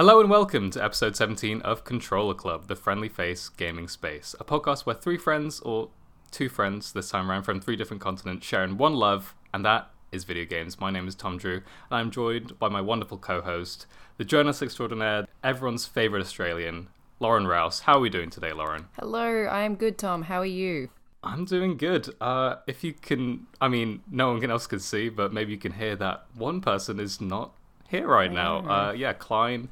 Hello and welcome to episode 17 of Controller Club, the friendly face gaming space, a podcast where three friends, or two friends this time around from three different continents, sharing one love, and that is video games. My name is Tom Drew, and I'm joined by my wonderful co host, the journalist extraordinaire, everyone's favourite Australian, Lauren Rouse. How are we doing today, Lauren? Hello, I am good, Tom. How are you? I'm doing good. Uh, if you can, I mean, no one else can see, but maybe you can hear that one person is not here right now. Uh, yeah, Klein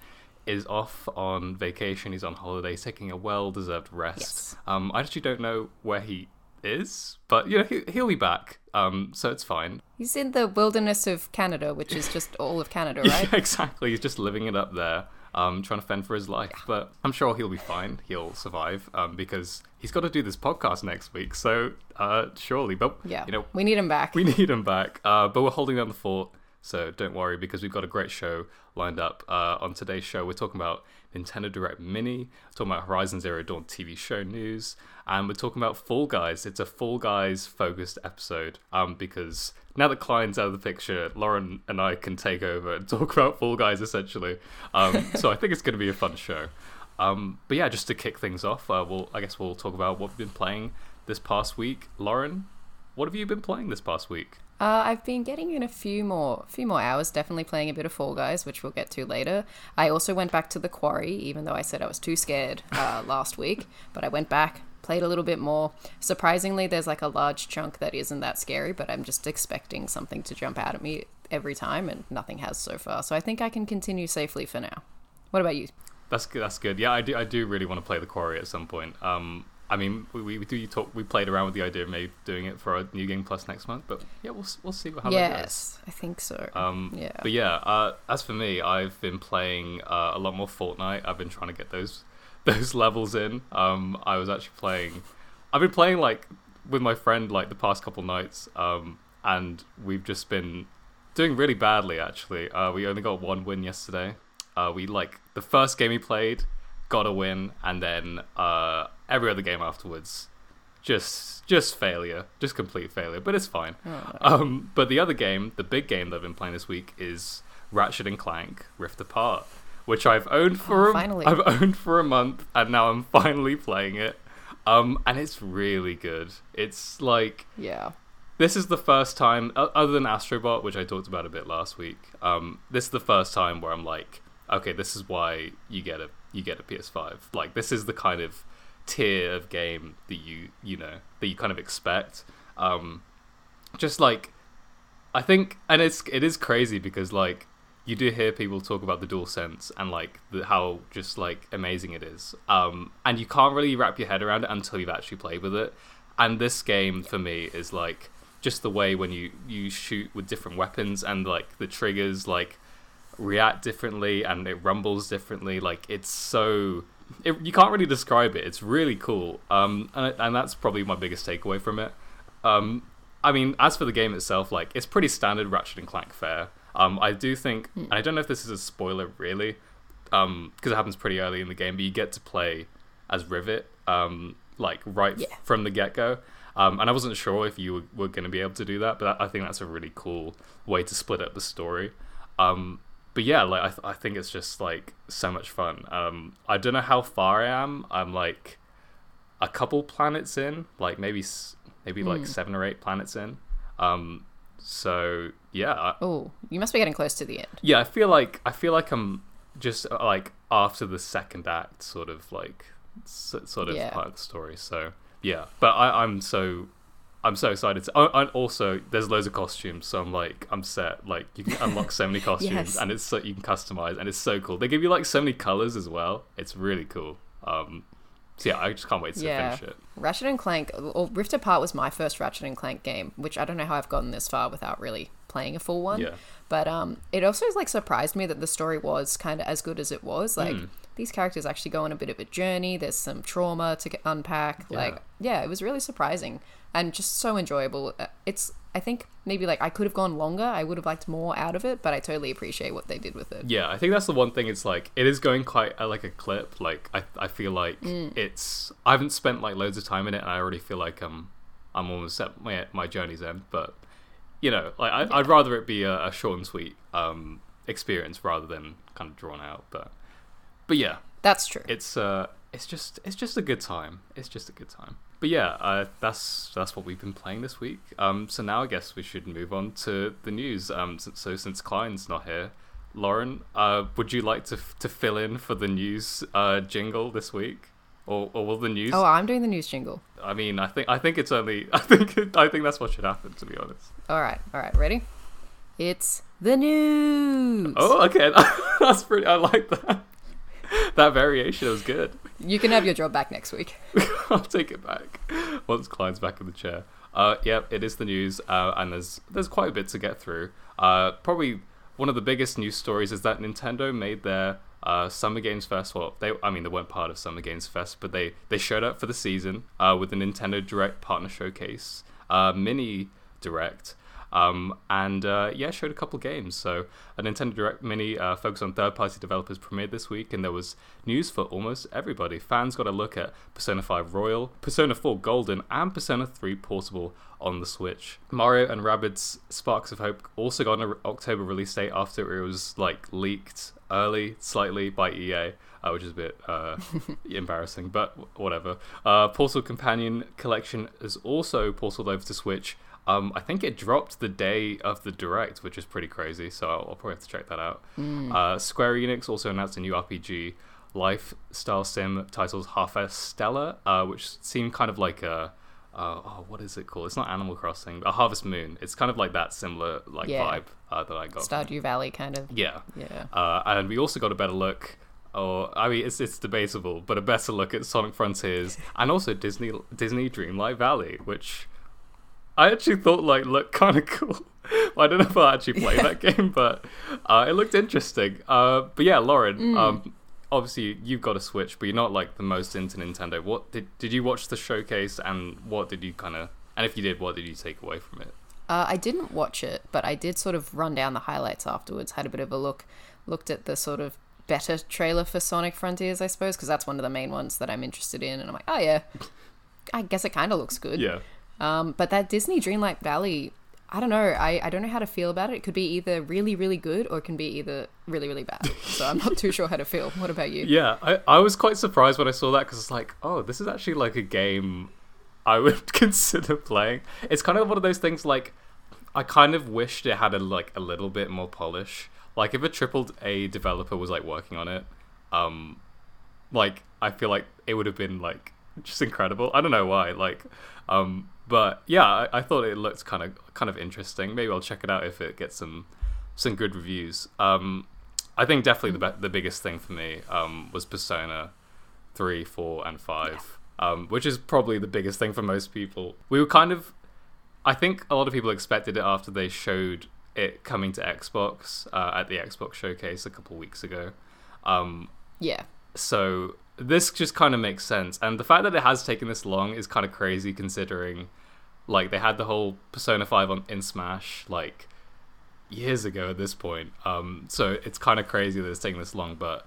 is off on vacation. He's on holiday, he's taking a well-deserved rest. Yes. Um, I actually don't know where he is, but you know he, he'll be back. Um, so it's fine. He's in the wilderness of Canada, which is just all of Canada, right? Yeah, exactly. He's just living it up there, um, trying to fend for his life. But I'm sure he'll be fine. He'll survive um, because he's got to do this podcast next week. So uh, surely, but Yeah. you know, we need him back. we need him back. Uh, but we're holding down the fort, so don't worry because we've got a great show lined up. Uh, on today's show, we're talking about Nintendo Direct Mini, talking about Horizon Zero Dawn TV show news, and we're talking about Fall Guys. It's a Fall Guys focused episode um, because now that Klein's out of the picture, Lauren and I can take over and talk about Fall Guys essentially. Um, so I think it's going to be a fun show. Um, but yeah, just to kick things off, uh, we'll I guess we'll talk about what we've been playing this past week. Lauren, what have you been playing this past week? Uh, I've been getting in a few more, few more hours. Definitely playing a bit of Fall Guys, which we'll get to later. I also went back to the Quarry, even though I said I was too scared uh, last week. But I went back, played a little bit more. Surprisingly, there's like a large chunk that isn't that scary, but I'm just expecting something to jump out at me every time, and nothing has so far. So I think I can continue safely for now. What about you? That's good. That's good. Yeah, I do. I do really want to play the quarry at some point. Um, I mean, we, we do talk. We played around with the idea of maybe doing it for a new game plus next month, but yeah, we'll we'll see how that goes. yes, I think so. Um, Yeah. But yeah, uh, as for me, I've been playing uh, a lot more Fortnite. I've been trying to get those those levels in. Um, I was actually playing. I've been playing like with my friend like the past couple nights, um, and we've just been doing really badly. Actually, uh, we only got one win yesterday. Uh, we like the first game we played, got a win, and then uh, every other game afterwards just just failure, just complete failure. But it's fine. Um, but the other game, the big game that I've been playing this week is Ratchet and Clank Rift Apart, which I've owned for Oh, a. I've owned for a month, and now I'm finally playing it. Um, and it's really good. It's like yeah. this is the first time, other than Astrobot, which I talked about a bit last week. Um, this is the first time where I'm like, okay, this is why you get a you get a PS5. Like this is the kind of tier of game that you you know that you kind of expect. Um, just like I think, and it's it is crazy because like you do hear people talk about the dual sense and like the, how just like amazing it is um and you can't really wrap your head around it until you've actually played with it and this game for me is like just the way when you you shoot with different weapons and like the triggers like react differently and it rumbles differently like it's so it, you can't really describe it it's really cool um and, and that's probably my biggest takeaway from it um I mean, as for the game itself, like it's pretty standard Ratchet and Clank fare. Um, I do think, and I don't know if this is a spoiler really, um, because it happens pretty early in the game, but you get to play as Rivet, um, like right Yeah. from the get go. Um, and I wasn't sure if you were, were going to be able to do that, but I think that's a really cool way to split up the story. Um, but yeah, like I, th- I think it's just like so much fun. Um, I don't know how far I am. I'm like a couple planets in, like maybe maybe like seven or eight planets in. Um, so yeah, Oh, you must be getting close to the end. yeah. I feel like I feel like I'm just uh, like after the second act, sort of like s- sort of Yeah. part of the story. So yeah, but I, I'm so. I'm so excited. To, oh, and also, there's loads of costumes, so I'm like, I'm set. Like, you can unlock so many costumes, Yes. and it's so you can customize, and it's so cool. They give you like so many colors as well. It's really cool. Um, so yeah, I just can't wait to Yeah. finish it. Ratchet and Clank, or Rift Apart was my first Ratchet and Clank game, which I don't know how I've gotten this far without really playing a full one. Yeah. But um, it also like surprised me that the story was kind of as good as it was. Like Hmm. These characters actually go on a bit of a journey. There's some trauma to get, unpack. Like yeah, it was really surprising and just so enjoyable. Uh, It's I think maybe like I could have gone longer. I would have liked more out of it, but I totally appreciate what they did with it. Yeah, I think that's the one thing. It's like it is going quite at like a clip. Like I, I feel like Mm. it's. I haven't spent like loads of time in it, and I already feel like I'm, I'm almost at my my journey's end. But you know, like I, I'd rather it be a, a short and sweet um experience rather than kind of drawn out. But but yeah, That's true. it's uh, it's just it's just a good time. It's just a good time. But yeah, uh, that's that's what we've been playing this week. Um, so now I guess we should move on to the news. Um, so, so since Klein's not here, Lauren, uh, would you like to f- to fill in for the news uh jingle this week, or or will the news? Oh, I'm doing the news jingle. I mean, I think I think it's only I think I think that's what should happen. To be honest. All right, all right, ready? It's the news. Oh, okay, that's pretty. I like that. That variation was good. You can have your job back next week. I'll take it back once Klein's back in the chair. Uh, yep, it is the news, uh, and there's there's quite a bit to get through. Uh, probably one of the biggest news stories is that Nintendo made their uh, Summer Games Fest. Well, they I mean they weren't part of Summer Games Fest, but they they showed up for the season uh, with the Nintendo Direct Partner Showcase uh, mini Direct. Um, and uh, yeah, showed a couple games. So a Nintendo Direct Mini uh, focused on third-party developers premiered this week, and there was news for almost everybody. Fans got a look at Persona 5 Royal, Persona 4 Golden, and Persona 3 Portable on the Switch. Mario and Rabbids Sparks of Hope also got an October release date after it was like leaked early, slightly by EA. Uh, which is a bit uh, embarrassing, but whatever. Uh, Portal Companion Collection is also portaled over to Switch. Um, I think it dropped the day of the direct, which is pretty crazy. So I'll, I'll probably have to check that out. Uh, Square Enix also announced a new RPG lifestyle sim titled Harvestella, uh, which seemed kind of like a uh, oh, what is it called? It's not Animal Crossing, a Harvest Moon. It's kind of like that similar like Yeah. vibe uh, that I got. Stardew Valley, kind of. Yeah. Yeah. Uh, and we also got a better look, or I mean, it's it's debatable, but a better look at Sonic Frontiers and also Disney Disney Dreamlight Valley, which I actually thought like looked kind of cool. I don't know if I actually played that game, but uh, it looked interesting. Uh, but yeah, Lauren, um, obviously you've got a Switch, but you're not like the most into Nintendo. What did did you watch the showcase, and what did you kind of, and if you did, what did you take away from it? Uh, I didn't watch it, but I did sort of run down the highlights afterwards. Had a bit of a look, looked at the sort of better trailer for Sonic Frontiers, I suppose, because that's one of the main ones that I'm interested in. And I'm like, oh yeah, I guess it kind of looks good. Yeah. Um, but that Disney Dreamlight Valley, I don't know. I, I don't know how to feel about it. It could be either really, really good or it can be either really, really bad. So I'm not too sure how to feel. What about you? Yeah, I, I was quite surprised when I saw that because it's like, oh, this is actually like a game I would consider playing. It's kind of one of those things like I kind of wished it had a like a little bit more polish. Like if a triple A developer was like working on it, um, like I feel like it would have been like just incredible. I don't know why, like, um, but yeah, I, I thought it looked kind of kind of interesting. Maybe I'll check it out if it gets some some good reviews. Um, I think definitely the be- the biggest thing for me um, was Persona three, four, and five, um, which is probably the biggest thing for most people. We were kind of, I think a lot of people expected it after they showed it coming to Xbox uh, at the Xbox showcase a couple weeks ago. Um, Yeah. so this just kind of makes sense, and the fact that it has taken this long is kind of crazy considering, like they had the whole Persona Five on in Smash like years ago at this point. Um, so it's kind of crazy that it's taking this long, but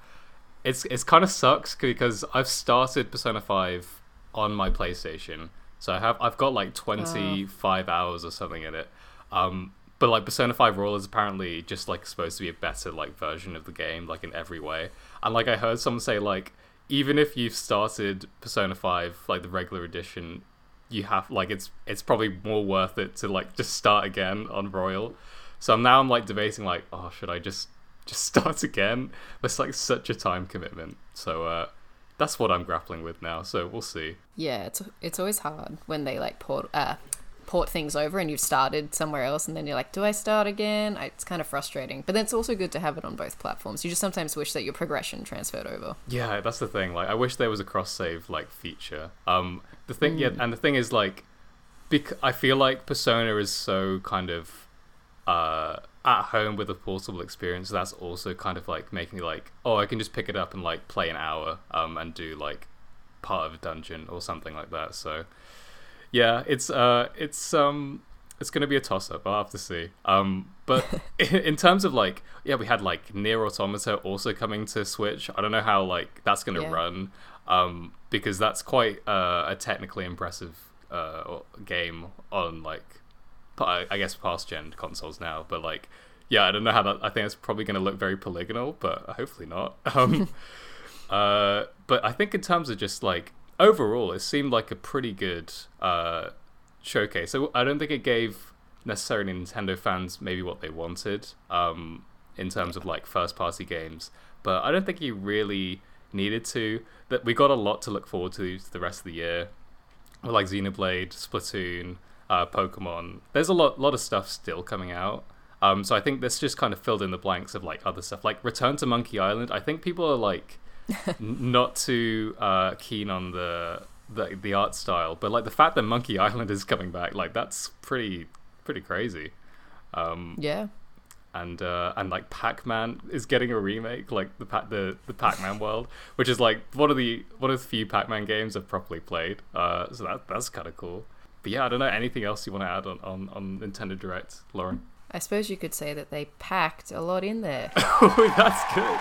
it's it's kind of sucks because I've started Persona Five on my PlayStation, so I have I've got like twenty five hours or something in it. Um, but like Persona Five Royal is apparently just like supposed to be a better like version of the game, like in every way. And like I heard someone say like even if you've started Persona Five like the regular edition, you have like it's it's probably more worth it to like just start again on Royal. So now I'm like debating like, oh, should I just just start again? It's like such a time commitment. So uh that's what I'm grappling with now. So we'll see. Yeah, it's it's always hard when they like port uh port things over and you've started somewhere else and then you're like, do I start again? I, it's kind of frustrating. But then it's also good to have it on both platforms. You just sometimes wish that your progression transferred over. Yeah, that's the thing. Like, I wish there was a cross save like feature. Um, the thing, yeah, and the thing is like, bec- I feel like Persona is so kind of uh at home with a portable experience. That's also kind of like making like, oh, I can just pick it up and like play an hour, um, and do like part of a dungeon or something like that. So, yeah, it's uh, it's um. It's gonna be a toss up. I'll have to see. Um, but in terms of like, yeah, we had like Nier Automata also coming to Switch. I don't know how like that's gonna Yeah. run, um, because that's quite uh, a technically impressive uh game on like, I guess past gen consoles now. But like, yeah, I don't know how that. I think it's probably gonna look very polygonal, but hopefully not. Um, Uh, but I think in terms of just like overall, it seemed like a pretty good uh, showcase. So I don't think it gave necessarily Nintendo fans maybe what they wanted um, in terms of like first party games, but I don't think you really needed to. That we got a lot to look forward to the rest of the year, like Xenoblade, Splatoon, uh, Pokemon. There's a lot lot of stuff still coming out. Um, so I think this just kind of filled in the blanks of like other stuff, like Return to Monkey Island. I think people are like not too uh, keen on the, the the art style, but like the fact that Monkey Island is coming back, like that's pretty pretty crazy. Um, Yeah. and uh, and like Pac-Man is getting a remake, like the pa- the the Pac-Man world, which is like one of the one of the few Pac-Man games I've properly played. Uh, so that that's kind of cool. But yeah, I don't know anything else you want to add on, on, on Nintendo Direct, Lauren. I suppose you could say that they packed a lot in there. oh, that's good.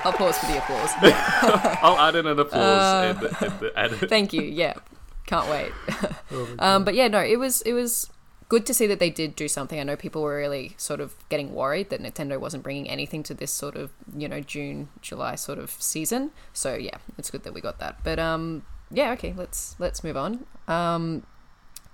I'll pause for the applause. I'll add in an applause Uh, in, the, in the edit. Thank you. Yeah, can't wait. um, but yeah, no, it was it was good to see that they did do something. I know people were really sort of getting worried that Nintendo wasn't bringing anything to this sort of you know June July sort of season. So yeah, it's good that we got that. But um, yeah, okay, let's let's move on. Um,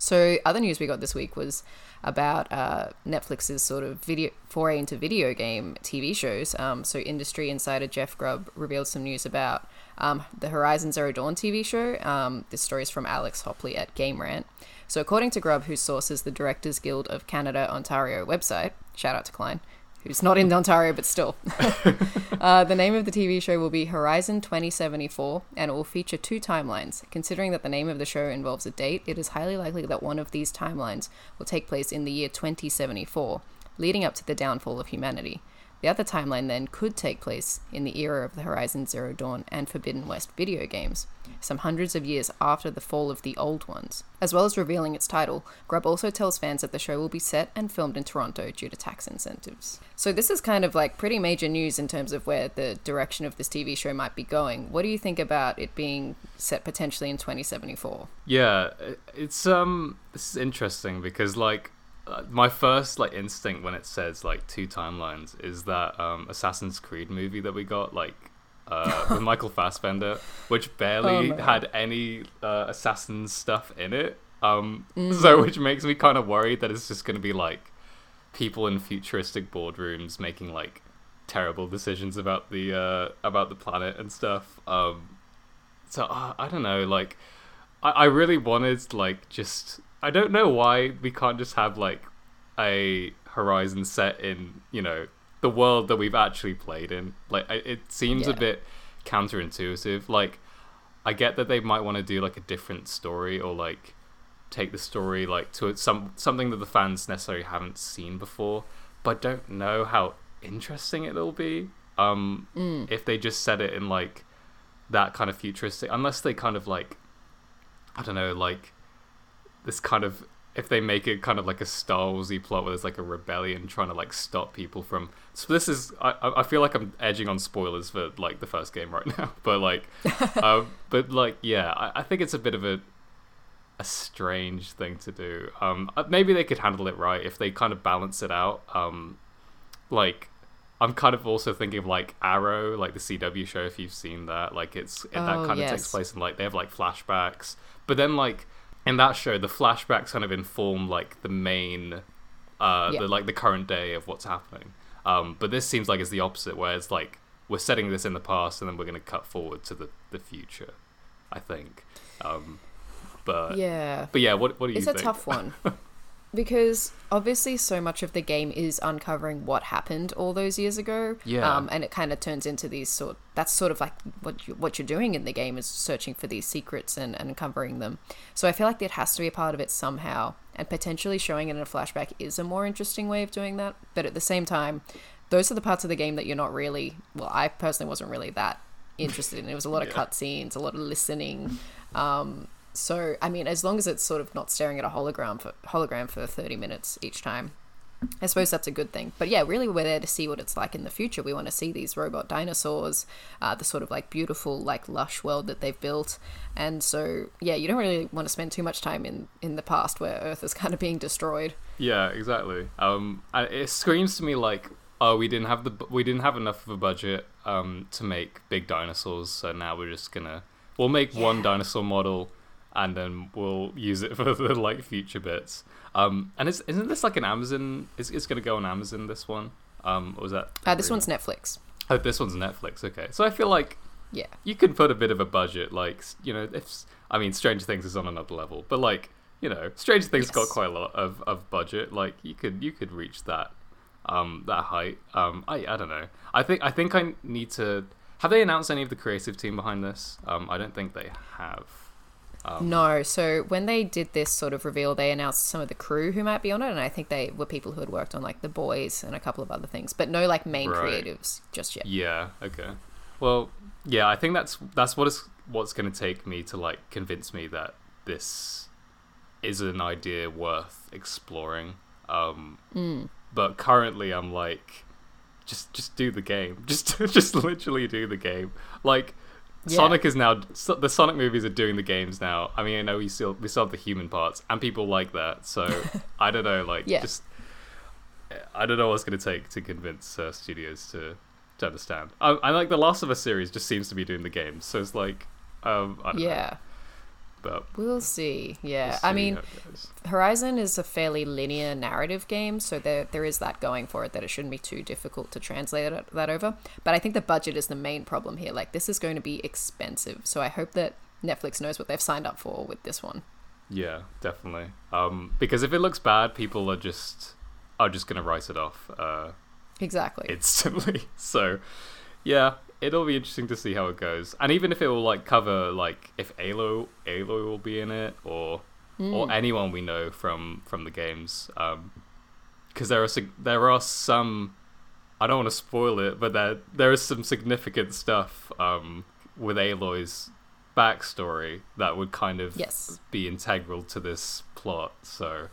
so other news we got this week was about uh, Netflix's sort of video foray into video game TV shows. Um, so industry insider Jeff Grubb revealed some news about um, the Horizon Zero Dawn TV show. Um, this story is from Alex Hopley at Game Rant. So according to Grubb, whose sources the Directors Guild of Canada Ontario website, shout out to Klein, who's not in Ontario but still. uh, the name of the TV show will be Horizon 2074 and it will feature two timelines. Considering that the name of the show involves a date, it is highly likely that one of these timelines will take place in the year 2074, leading up to the downfall of humanity. The other timeline then could take place in the era of the Horizon Zero Dawn and Forbidden West video games, some hundreds of years after the fall of the old ones. As well as revealing its title, Grubb also tells fans that the show will be set and filmed in Toronto due to tax incentives. So this is kind of like pretty major news in terms of where the direction of this TV show might be going. What do you think about it being set potentially in 2074? Yeah, it's um, this is interesting because like uh, my first like instinct when it says like two timelines is that um Assassin's Creed movie that we got like uh with Michael Fassbender, which barely Oh, had any uh, assassin stuff in it. Um, so which makes me kind of worried that it's just going to be like people in futuristic boardrooms making like terrible decisions about the uh about the planet and stuff. Um, so uh, I don't know, like I, I really wanted like just I don't know why we can't just have like a Horizon set in you know the world that we've actually played in. Like it seems a bit counterintuitive. Like I get that they might want to do like a different story or like take the story like to some something that the fans necessarily haven't seen before, but don't know how interesting it'll be. Um, if they just set it in like that kind of futuristic, unless they kind of like I don't know, like this kind of if they make it kind of like a Star Warsy plot where there's like a rebellion trying to like stop people from. So this is I I feel like I'm edging on spoilers for like the first game right now, but like, um, but like yeah, I, I think it's a bit of a a strange thing to do. Um, uh, maybe they could handle it right if they kind of balance it out. Um, like I'm kind of also thinking of like Arrow, like the CW show. If you've seen that, like it's it, that Oh, kind of takes place in like they have like flashbacks, but then like in that show, the flashbacks kind of inform like the main, uh, Yeah. the like the current day of what's happening. Um, but this seems like it's the opposite, where it's like we're setting this in the past and then we're going to cut forward to the the future. I think. Um, but Yeah. but yeah, what what do you think? It's think? a tough one. because obviously so much of the game is uncovering what happened all those years ago. Yeah. Um, and it kind of turns into these sort that's sort of like what you, what you're doing in the game is searching for these secrets and, and uncovering them. So I feel like that has to be a part of it somehow. And potentially showing it in a flashback is a more interesting way of doing that. But at the same time, those are the parts of the game that you're not really well, I personally wasn't really that interested in. It was a lot of Yeah. cutscenes, a lot of listening. Um, so I mean, as long as it's sort of not staring at a hologram for hologram for thirty minutes each time, I suppose that's a good thing. But yeah, really, we're there to see what it's like in the future. We want to see these robot dinosaurs, uh, the sort of like beautiful, like lush world that they've built. And so yeah, you don't really want to spend too much time in in the past where Earth is kind of being destroyed. Yeah, exactly. Um, it screams to me like oh, we didn't have the we didn't have enough of a budget um, to make big dinosaurs, so now we're just gonna we'll make one dinosaur model, and then we'll use it for the like future bits. Um, and is, isn't this like an Amazon? Is it's gonna go on Amazon? This one? Um, or was that? Uh, this one's Netflix. Oh, this one's Netflix. Okay, so I feel like Yeah. you can put a bit of a budget, like you know, if I mean, Stranger Things is on another level, but like you know, Stranger Things got quite a lot of, of budget. Like you could you could reach that um that height. Um, I I don't know. I think I think I need to. Have they announced any of the creative team behind this? Um, I don't think they have. Um, No, so when they did this sort of reveal, they announced some of the crew who might be on it, and I think they were people who had worked on like The Boys and a couple of other things, but no like main Right. creatives just yet. Yeah. Okay. Well, yeah. I think that's that's what is what's going to take me to like convince me that this is an idea worth exploring. Um, Mm. but currently, I'm like, just just do the game. Just just literally do the game. Like. Yeah. Sonic is now so- the Sonic movies are doing the games now. I mean, I know we still we still have the human parts, and people like that. So I don't know, like Yeah. just I don't know what's going to take to convince uh, studios to to understand. I, I like the Last of Us series just seems to be doing the games, so it's like, um, I don't know, Yeah, but we'll see. Yeah, we'll I mean, how it goes. Horizon is a fairly linear narrative game, so there there is that going for it that it shouldn't be too difficult to translate it, that over. But I think the budget is the main problem here. Like this is going to be expensive, so I hope that Netflix knows what they've signed up for with this one. yeah, definitely. Um, because if it looks bad, people are just are just going to write it off. Uh, Exactly. instantly. So, yeah, it'll be interesting to see how it goes. And even if it will like cover like if Aloy Aloy will be in it or or Mm. anyone we know from from the games, because there are there are some. I don't want to spoil it, but there there is some significant stuff um, with Aloy's backstory that would kind of Yes. be integral to this plot. So,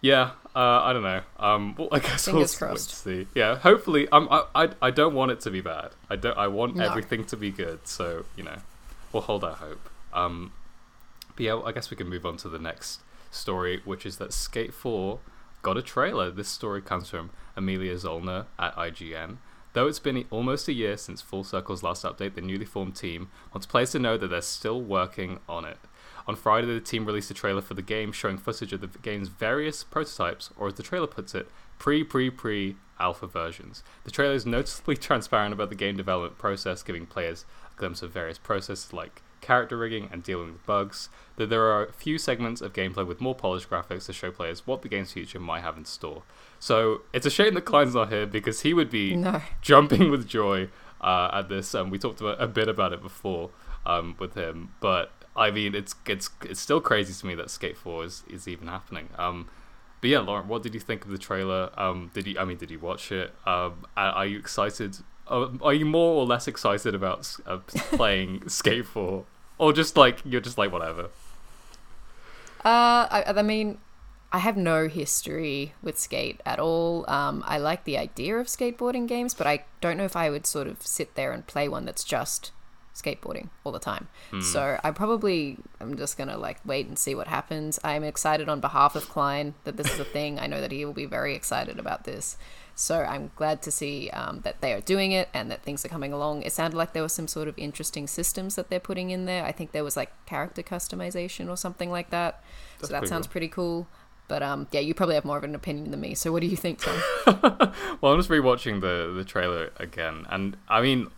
yeah, uh, I don't know. Um, well, I guess Fingers we'll, crossed. see. Yeah, hopefully. Um, I, I, I don't want it to be bad. I don't. I want No. everything to be good. So you know, we'll hold our hope. Um, but yeah, I guess we can move on to the next story, which is that Skate Four got a trailer. This story comes from Amelia Zollner at IGN. Though it's been almost a year since Full Circle's last update, the newly formed team wants players to know that they're still working on it. On Friday, the team released a trailer for the game showing footage of the game's various prototypes, or as the trailer puts it, pre pre pre alpha versions. The trailer is noticeably transparent about the game development process, giving players a glimpse of various processes like character rigging and dealing with bugs. Though there are a few segments of gameplay with more polished graphics to show players what the game's future might have in store. So it's a shame that Klein's not here because he would be No. jumping with joy uh, at this. Um, we talked about a bit about it before um, with him, but I mean, it's it's it's still crazy to me that Skate Four is, is even happening. Um, but yeah, Lauren, what did you think of the trailer? Um, did you I mean, did you watch it? Um, are, are you excited? Uh, are you more or less excited about uh, playing Skate Four, or just like you're just like whatever? Uh, I, I mean, I have no history with skate at all. Um, I like the idea of skateboarding games, but I don't know if I would sort of sit there and play one that's just skateboarding all the time. So I probably I'm just gonna like wait and see what happens. I'm excited on behalf of Klein that this is a thing. I know that he will be very excited about this. So I'm glad to see um, that they are doing it and that things are coming along. It sounded like there were some sort of interesting systems that they're putting in there. I think there was like character customization or something like that. That's so that pretty sounds cool. pretty cool. But um, yeah, you probably have more of an opinion than me. So what do you think, Tom? Well, I'm just rewatching the the trailer again, and I mean,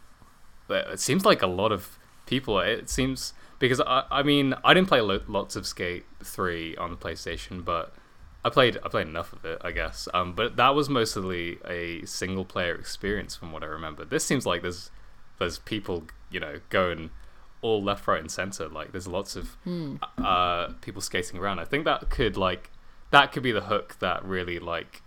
it seems like a lot of people. It seems because I I mean I didn't play lo- lots of Skate Three on the PlayStation, but I played I played enough of it, I guess. Um, but that was mostly a single player experience from what I remember. This seems like there's there's people you know going all left, right, and center. Like there's lots of uh, people skating around. I think that could like that could be the hook that really like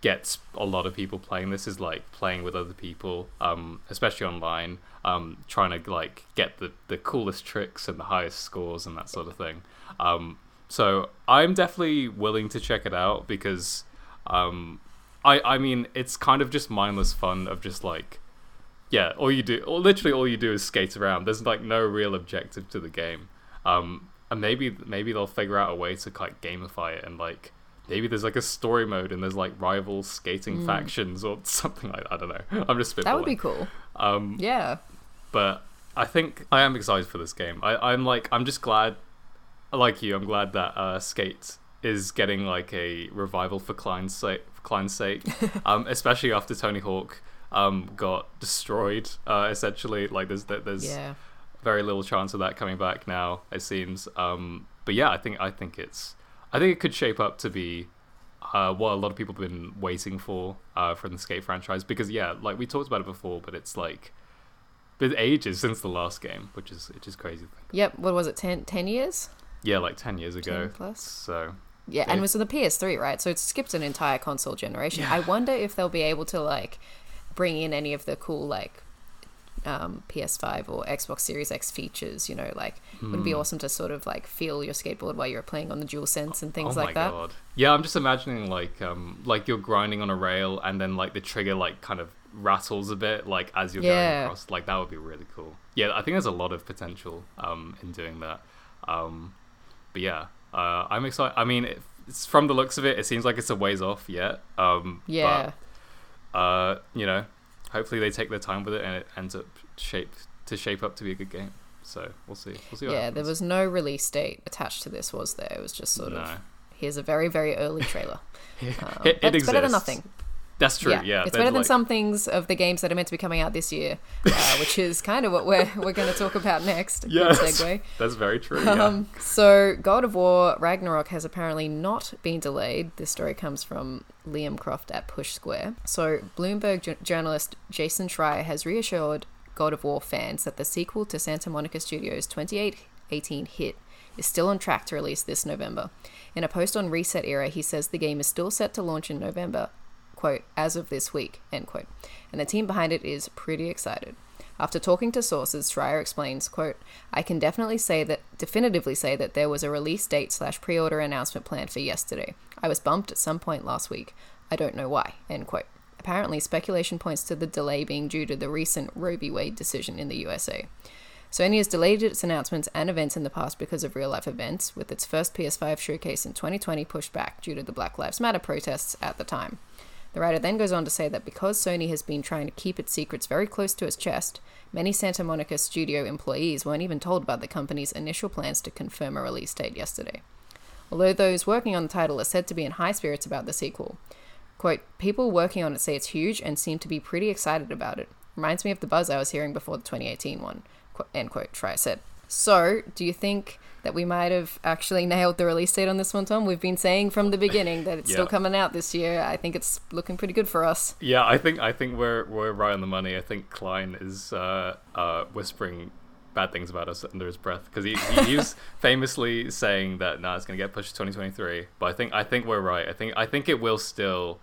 gets a lot of people playing this is like playing with other people um especially online um trying to like get the the coolest tricks and the highest scores and that sort of thing um so i'm definitely willing to check it out because um i i mean it's kind of just mindless fun of just like yeah all you do or literally all you do is skate around there's like no real objective to the game um and maybe maybe they'll figure out a way to like gamify it and like maybe there's like a story mode and there's like rival skating Mm. factions or something like that. I don't know. I'm just spitballing. That would be cool. Um, Yeah. But I think I am excited for this game. I, I'm like I'm just glad, like you, I'm glad that uh, Skate is getting like a revival for Klein's sake. For Klein's sake, um, especially after Tony Hawk um, got destroyed. Uh, essentially, like there's there's Yeah. very little chance of that coming back now. It seems. Um, but yeah, I think I think it's I think it could shape up to be uh, what a lot of people have been waiting for uh, from the Skate franchise. Because yeah, like we talked about it before, but it's like been ages since the last game, which is which is crazy. Yep. What was it? 10, 10 years? Yeah, like ten years ago. 10 plus? So Yeah, They- and it was on the PS3, right? So it skipped an entire console generation. Yeah. I wonder if they'll be able to like bring in any of the cool like um, PS5 or Xbox Series X features. You know, like would it be Hmm. awesome to sort of like feel your skateboard while you're playing on the Dual Sense and things oh like my that. god. Yeah, I'm just imagining like um like you're grinding on a rail and then like the trigger like kind of rattles a bit like as you're Yeah. going across. Like that would be really cool. Yeah, I think there's a lot of potential um in doing that. Um but yeah, uh I'm excited. I mean, it's from the looks of it, it seems like it's a ways off yet. Um Yeah, but, uh you know, hopefully they take their time with it and it ends up shape to shape up to be a good game. So, we'll see. We'll see what yeah. There was no release date attached to this, was there? It was just sort no. of here's a very very early trailer. Um, it, but it it's better than nothing. That's true. Yeah, it's better than like- some things of the games that are meant to be coming out this year, uh, which is kind of what we're we're going to talk about next. Yes. Good segue. That's very true. Yeah. Um, so, God of War Ragnarok has apparently not been delayed. This story comes from Liam Croft at Push Square. So, Bloomberg j- journalist Jason Schreier has reassured God of War fans that the sequel to Santa Monica Studios' 2018 hit is still on track to release this November. In a post on Reset Era, he says the game is still set to launch in November, quote, as of this week, end quote. And the team behind it is pretty excited. After talking to sources, Schreier explains, quote, I can definitely say that definitively say that there was a release date slash pre-order announcement planned for yesterday. I was bumped at some point last week. I don't know why, end quote. Apparently, speculation points to the delay being due to the recent Roe v. Wade decision in the USA. Sony has delayed its announcements and events in the past because of real life events, with its first PS5 showcase in 2020 pushed back due to the Black Lives Matter protests at the time. The writer then goes on to say that because Sony has been trying to keep its secrets very close to its chest, many Santa Monica studio employees weren't even told about the company's initial plans to confirm a release date yesterday. Although those working on the title are said to be in high spirits about the sequel. Quote, people working on it say it's huge and seem to be pretty excited about it. Reminds me of the buzz I was hearing before the 2018 one, end quote, Schreier said. So, do you think that we might have actually nailed the release date on this one, Tom? We've been saying from the beginning that it's still coming out this year. I think it's looking pretty good for us. Yeah, I think I think we're we're right on the money. I think Klein is uh, uh, whispering bad things about us under his breath because he, he, he was famously saying that nah, it's gonna get pushed to 2023. But I think I think we're right. I think I think it will still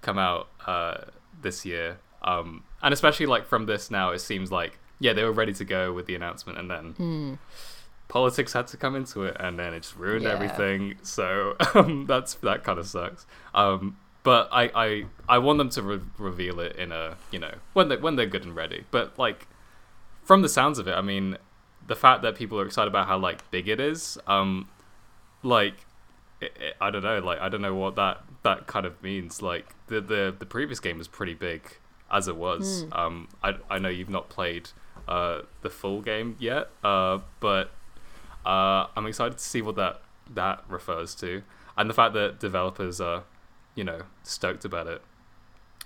come out uh, this year. Um, and especially like from this now, it seems like yeah they were ready to go with the announcement, and then politics had to come into it, and then it just ruined Yeah. everything. So um, that's that kind of sucks. Um, but I, I I want them to re- reveal it in a you know when they when they're good and ready. But like from the sounds of it, I mean, the fact that people are excited about how like big it is, um, like it, it- I don't know, like I don't know what that that kind of means. Like the the the previous game was pretty big as it was. Um, I I know you've not played uh the full game yet, uh, but uh, I'm excited to see what that that refers to, and the fact that developers are, you know, stoked about it.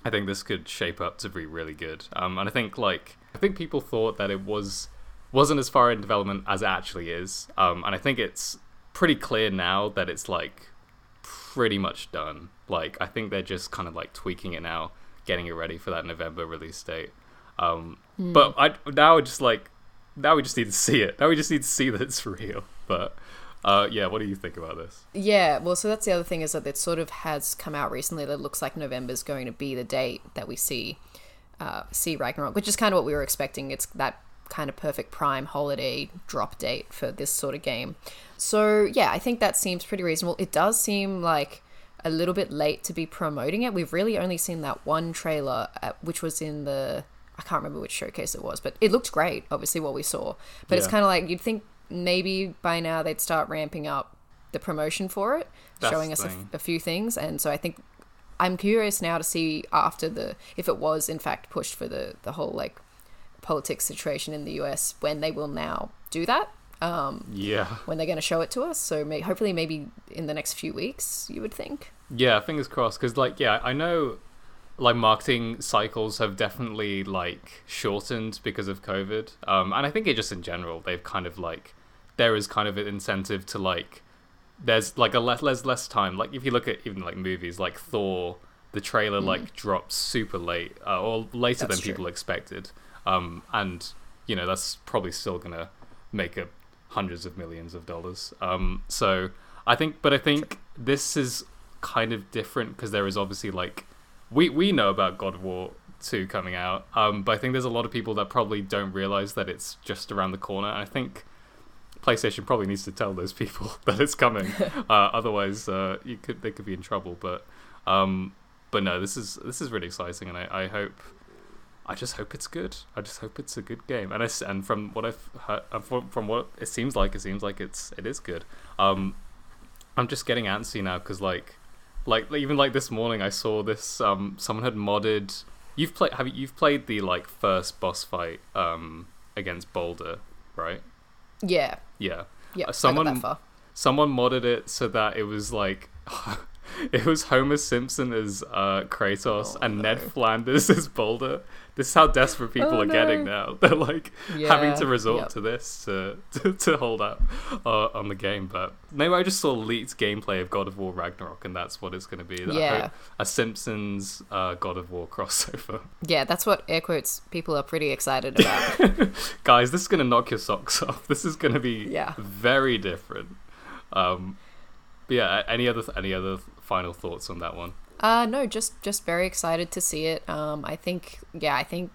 I think this could shape up to be really good. Um, and I think like I think people thought that it was wasn't as far in development as it actually is. Um, and I think it's pretty clear now that it's like pretty much done. Like I think they're just kind of like tweaking it now, getting it ready for that November release date. Um, But I now just like now we just need to see it. Now we just need to see that it's real. But uh, yeah, what do you think about this? Yeah, well, so that's the other thing is that it sort of has come out recently that it looks like November is going to be the date that we see uh, see Ragnarok, which is kind of what we were expecting. It's that kind of perfect prime holiday drop date for this sort of game. So yeah, I think that seems pretty reasonable. It does seem like a little bit late to be promoting it. We've really only seen that one trailer, uh, which was in the I can't remember which showcase it was, but it looked great. Obviously, what we saw, but it's kind of like you'd think maybe by now they'd start ramping up the promotion for it, That's showing us a, few things, and so I think I'm curious now to see after the if it was in fact pushed for the the whole like politics situation in the US when they will now do that. Um, Yeah. when they're going to show it to us. So may- hopefully, maybe in the next few weeks, you would think. Yeah, fingers crossed. Because, like, yeah, I know, like, marketing cycles have definitely, like, shortened because of COVID. Um, and I think it just in general, they've kind of, like, there is kind of an incentive to, like, there's, like, a less, less, less time. Like, if you look at even, like, movies, like Thor, the trailer, like, drops super late, uh, or later Mm. That's than true. people expected. Um, and, you know, that's probably still going to make a hundreds of millions of dollars. Um, so I think, but I think this is kind of different because there is obviously like we we know about God of War two coming out, um, but I think there's a lot of people that probably don't realize that it's just around the corner. I think PlayStation probably needs to tell those people that it's coming, uh, otherwise uh, you could they could be in trouble. But um, but no, this is this is really exciting, and I, I hope. I just hope it's good. I just hope it's a good game. And I and from what I've heard, uh, from, from what it seems like, it seems like it's it is good. Um, I'm just getting antsy now because like, like even like this morning, I saw this. Um, someone had modded. You've played. Have you, you've played the like first boss fight um against Baldur, right? Yeah, Yeah. yeah. Someone- I got that far. Someone modded it so that it was like. It was Homer Simpson as uh, Kratos Oh, and Ned. Flanders as Baldur. This is how desperate people Oh, are getting now. They're like having to resort yep. to this to, to, to hold out uh, on the game. But maybe I just saw leaked gameplay of God of War Ragnarok, and that's what it's going to be. Yeah. a Simpsons uh, God of War crossover. Yeah, that's what air quotes people are pretty excited about. Guys, this is going to knock your socks off. This is going to be Yeah. very different. Um, but yeah, any other any other final thoughts on that one? uh, no, just just very excited to see it. Um, I think, yeah, I think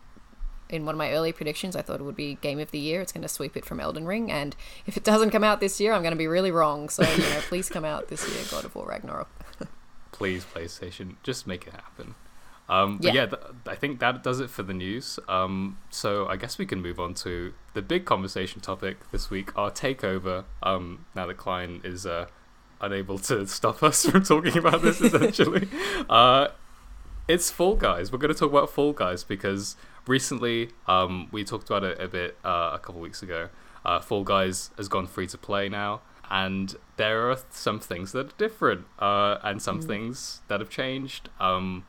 in one of my early predictions, I thought it would be game of the year. It's going to sweep it from Elden Ring, and if it doesn't come out this year, I'm going to be really wrong. So you know, please come out this year, God of War Ragnarok. please PlayStation, just make it happen. Um, but Yeah. yeah, th- I think that does it for the news. Um, so I guess we can move on to the big conversation topic this week, our takeover. Um, now that Klein is uh, unable to stop us from talking about this, essentially, uh, it's Fall Guys. We're going to talk about Fall Guys because recently um, we talked about it a bit uh, a couple weeks ago. Uh, Fall Guys has gone free to play now, and there are some things that are different uh, and some things that have changed. Um,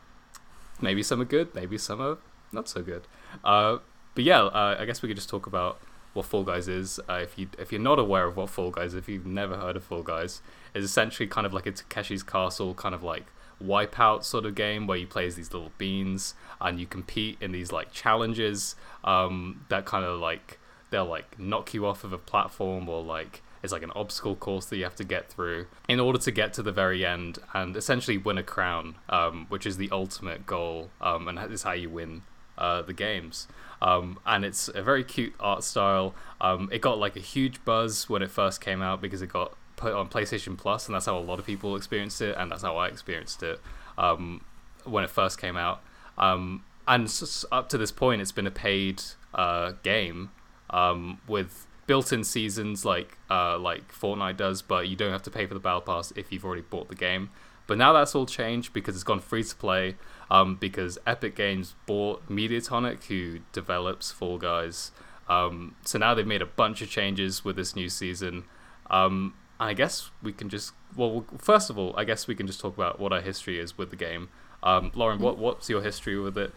maybe some are good, maybe some are not so good. Uh, but yeah, uh, I guess we could just talk about what Fall Guys is. Uh, if you if you're not aware of what Fall Guys, if you've never heard of Fall Guys, is essentially kind of like a Takeshi's Castle kind of like wipeout sort of game where you play as these little beans and you compete in these like challenges um, that kind of like they'll like knock you off of a platform or like it's like an obstacle course that you have to get through in order to get to the very end and essentially win a crown, um, which is the ultimate goal, um, and is how you win uh, the games. Um, and it's a very cute art style. Um, it got like a huge buzz when it first came out because it got put on PlayStation Plus, and that's how a lot of people experienced it, and that's how I experienced it um, when it first came out. Um, and up to this point, it's been a paid uh, game um, with built-in seasons like uh, like Fortnite does, but you don't have to pay for the battle pass if you've already bought the game. But now that's all changed because it's gone free to play. Um, because Epic Games bought Mediatonic, who develops Fall Guys. Um, so now they've made a bunch of changes with this new season. Um, and I guess we can just well, first of all, I guess we can just talk about what our history is with the game. Um, Lauren, what what's your history with it?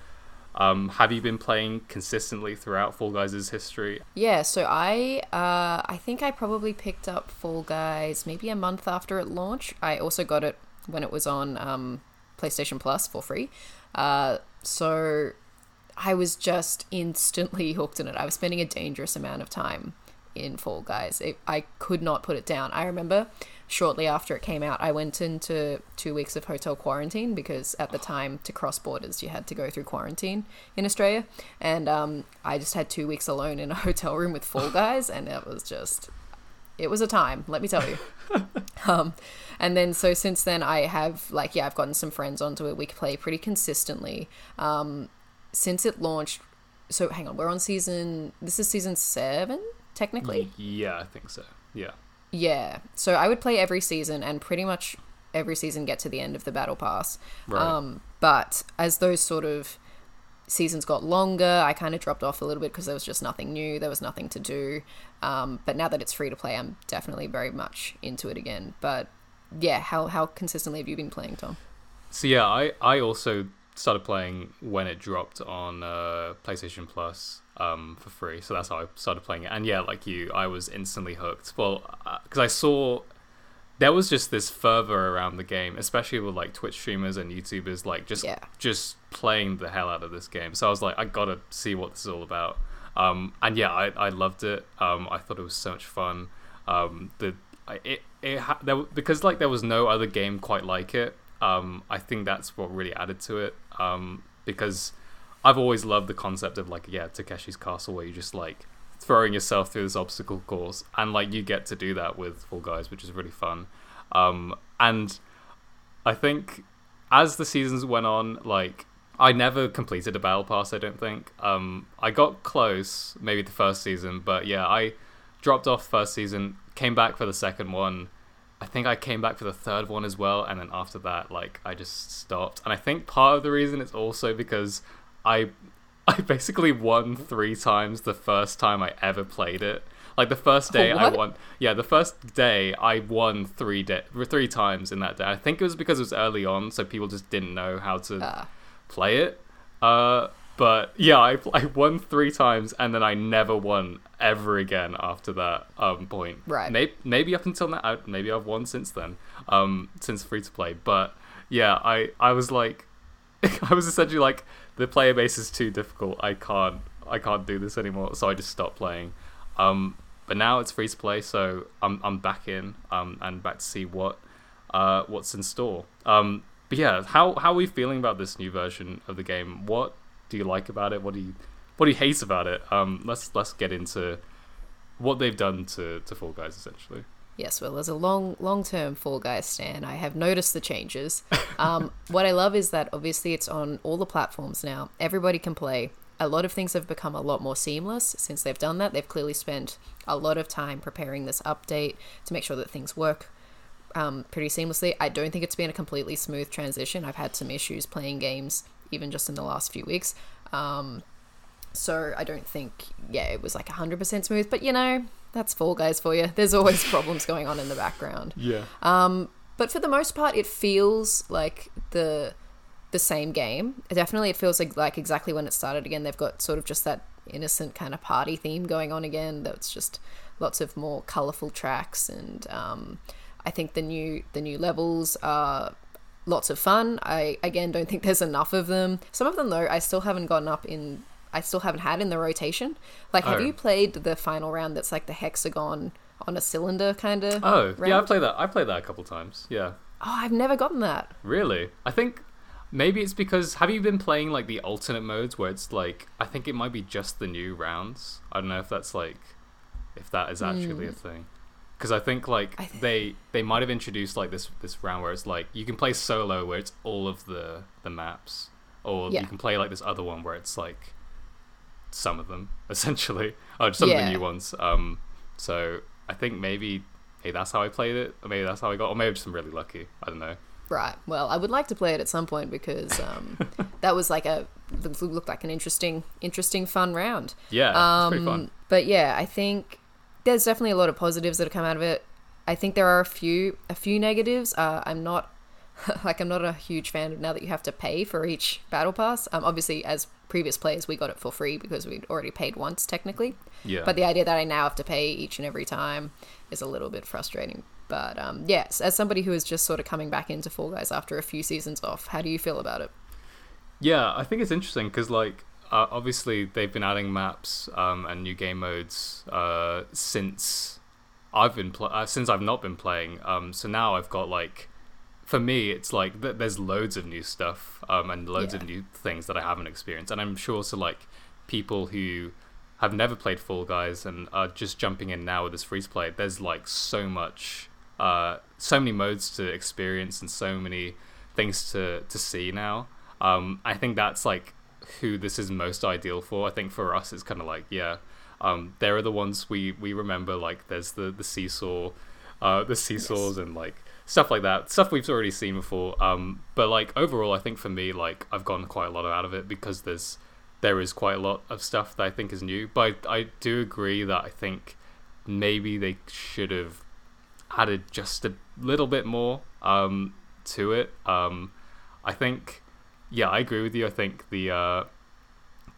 Um, have you been playing consistently throughout Fall Guys' history? Yeah, so I uh, I think I probably picked up Fall Guys maybe a month after it launched. I also got it when it was on um, PlayStation Plus for free. Uh, so I was just instantly hooked in it. I was spending a dangerous amount of time in Fall Guys. It, I could not put it down. I remember shortly after it came out, I went into two weeks of hotel quarantine because at the time, to cross borders, you had to go through quarantine in Australia. And um, I just had two weeks alone in a hotel room with Fall Guys, and it was just. It was a time, let me tell you. um, and then so since then, I have like yeah, I've gotten some friends onto it. We play pretty consistently. Um, since it launched, so hang on, we're on season. This is season seven, technically. Yeah, I think so. Yeah. Yeah. So I would play every season and pretty much every season get to the end of the battle pass. Right. Um, but as those sort of seasons got longer, I kind of dropped off a little bit because there was just nothing new. There was nothing to do. Um, but now that it's free to play, I'm definitely very much into it again. But yeah, how how consistently have you been playing, Tom? So yeah, I I also started playing when it dropped on uh, PlayStation Plus um, for free. So that's how I started playing it. And yeah, like you, I was instantly hooked. Well, because uh, I saw there was just this fervor around the game, especially with like Twitch streamers and YouTubers, like just Yeah. just playing the hell out of this game. So I was like, I gotta see what this is all about. Um, and yeah, I, I loved it. Um, I thought it was so much fun. Um, the I, it it ha- there, because like there was no other game quite like it. Um, I think that's what really added to it. Um, because I've always loved the concept of like yeah Takeshi's Castle, where you just like throwing yourself through this obstacle course, and like you get to do that with Fall Guys, which is really fun. Um, and I think as the seasons went on, like I never completed a battle pass. I don't think. Um, I got close, maybe the first season, but yeah, I dropped off first season, came back for the second one. I think I came back for the third one as well, and then after that, like I just stopped. And I think part of the reason is also because I I basically won three times the first time I ever played it. Like the first day I won, yeah, the first day I won three de- three times in that day. I think it was because it was early on, so people just didn't know how to Ah. play it. Uh, but yeah, I I won three times, and then I never won ever again after that um point. Right. Maybe maybe up until now, maybe I've won since then. Um, since free to play. But yeah, I I was like, I was essentially like, the player base is too difficult. I can't I can't do this anymore. So I just stopped playing. Um, but now it's free to play, so I'm I'm back in um and back to see what uh what's in store. Um, but yeah, how how are we feeling about this new version of the game? What do you like about it? What do you what do you hate about it? Um, let's let's get into what they've done to to Fall Guys essentially. Yes, well, as a long, long-term Fall Guys stan, I have noticed the changes. Um, what I love is that obviously it's on all the platforms now. Everybody can play. A lot of things have become a lot more seamless since they've done that. They've clearly spent a lot of time preparing this update to make sure that things work um, pretty seamlessly. I don't think it's been a completely smooth transition. I've had some issues playing games even just in the last few weeks. Um, so I don't think, yeah, it was like 100% smooth. But you know, that's Fall Guys for you. There's always problems going on in the background. Yeah. Um, but for the most part, it feels like the the same game. Definitely, it feels like like exactly when it started again. They've got sort of just that innocent kind of party theme going on again. That's just lots of more colorful tracks, and um, I think the new the new levels are lots of fun. I again don't think there's enough of them. Some of them though, I still haven't gotten up in. I still haven't had in the rotation. Like, have Oh. you played the final round? That's like the hexagon on a cylinder kind of. Oh yeah, I round? played that. I played that a couple times. Yeah. Oh, I've never gotten that. Really? I think maybe it's because have you been playing like the alternate modes where it's like I think it might be just the new rounds. I don't know if that's like if that is actually hmm. a thing. Because I think like. I th- they they might have introduced like this this round where it's like you can play solo where it's all of the the maps, or Yeah. you can play like this other one where it's like some of them essentially, or some of the new ones. Um, so I think maybe hey that's how I played it, or maybe that's how I got, or maybe just I'm really lucky. I don't know. Right. Well, I would like to play it at some point because um, that was like a looked like an interesting, interesting, fun round. Yeah, it's pretty fun. Um, but yeah, I think there's definitely a lot of positives that have come out of it. I think there are a few a few negatives. Uh, I'm not like I'm not a huge fan of now that you have to pay for each battle pass. Um, obviously, as previous players, we got it for free because we'd already paid once technically. Yeah. But the idea that I now have to pay each and every time is a little bit frustrating. But um, yes, as somebody who is just sort of coming back into Fall Guys after a few seasons off, how do you feel about it? Yeah, I think it's interesting because like uh, obviously they've been adding maps um, and new game modes uh, since I've been pl- uh, since I've not been playing. Um, so now I've got like for me it's like th- there's loads of new stuff um, and loads of new things that I haven't experienced, and I'm sure so like people who have never played Fall Guys and are just jumping in now with this free to play. There's like so much, uh, so many modes to experience and so many things to to see now. Um, I think that's like who this is most ideal for. I think for us, it's kind of like yeah, um, there are the ones we we remember. Like there's the the seesaw uh, the seesaws and like stuff like that. Stuff we've already seen before. Um, but like overall, I think for me, like I've gotten quite a lot out of it because there's there is quite a lot of stuff that I think is new. But I, I do agree that I think maybe they should have added just a little bit more um, to it. Um, I think, yeah, I agree with you. I think the uh,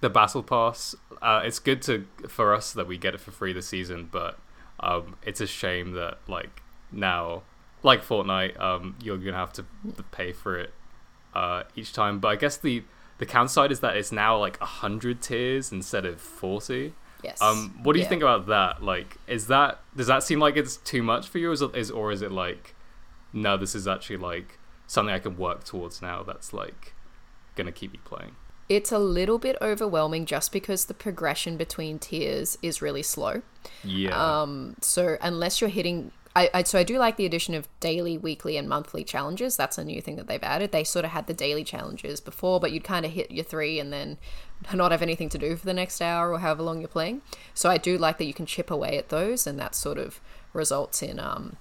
the battle pass, uh, it's good to for us that we get it for free this season, but um, it's a shame that like now, like Fortnite, um, you're gonna have to pay for it uh, each time. But I guess the the downside is that it's now like hundred tiers instead of forty. Yes. Um, what do you Yeah. think about that? Like, is that does that seem like it's too much for you, or is, it, is or is it like, no, this is actually like something I can work towards now? That's like gonna keep me playing. It's a little bit overwhelming just because the progression between tiers is really slow. Yeah. Um, so unless you're hitting, I, I so I do like the addition of daily, weekly, and monthly challenges. That's a new thing that they've added. They sort of had the daily challenges before, but you'd kind of hit your three and then not have anything to do for the next hour or however long you're playing. So I do like that you can chip away at those, and that sort of results in um,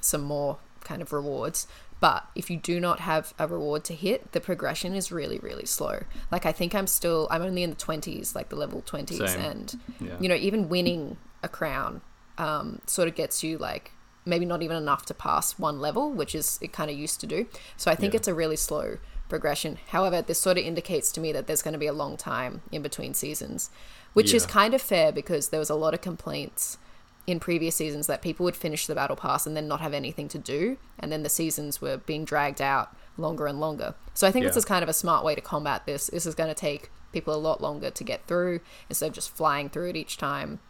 some more kind of rewards. But if you do not have a reward to hit, the progression is really, really slow. Like I think I'm still, I'm only in the twenties, like the level twenties, and Yeah. you know, even winning a crown um, sort of gets you like maybe not even enough to pass one level, which is it kind of used to do. So I think Yeah. it's a really slow progression. However, this sort of indicates to me that there's going to be a long time in between seasons, which is kind of fair because there was a lot of complaints in previous seasons that people would finish the battle pass and then not have anything to do, and then the seasons were being dragged out longer and longer. So I think this is kind of a smart way to combat this. This is going to take people a lot longer to get through instead of just flying through it each time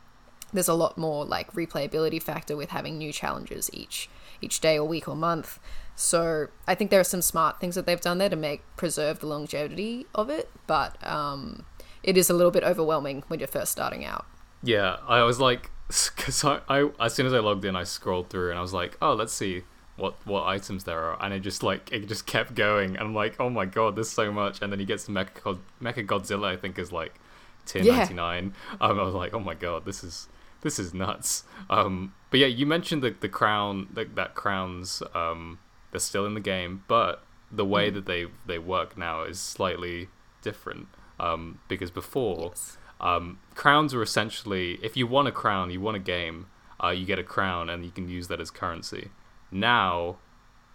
there's a lot more like replayability factor with having new challenges each each day or week or month. So I think there are some smart things that they've done there to make preserve the longevity of it, but um, it is a little bit overwhelming when you're first starting out. Yeah, I was like, because I, I, as soon as I logged in, I scrolled through and I was like, oh, let's see what what items there are, and it just like it just kept going, and I'm like, oh my god, there's so much, and then he gets to Mecha, Mecha Godzilla, I think is like ten ninety nine. Yeah. Um, I was like, oh my god, this is this is nuts. Um, but yeah, you mentioned the the crown, the, that crowns, um, they're still in the game, but the way that they they work now is slightly different. Um, because before Yes. um, crowns are essentially if you won a crown, you won a game, uh, you get a crown and you can use that as currency. Now,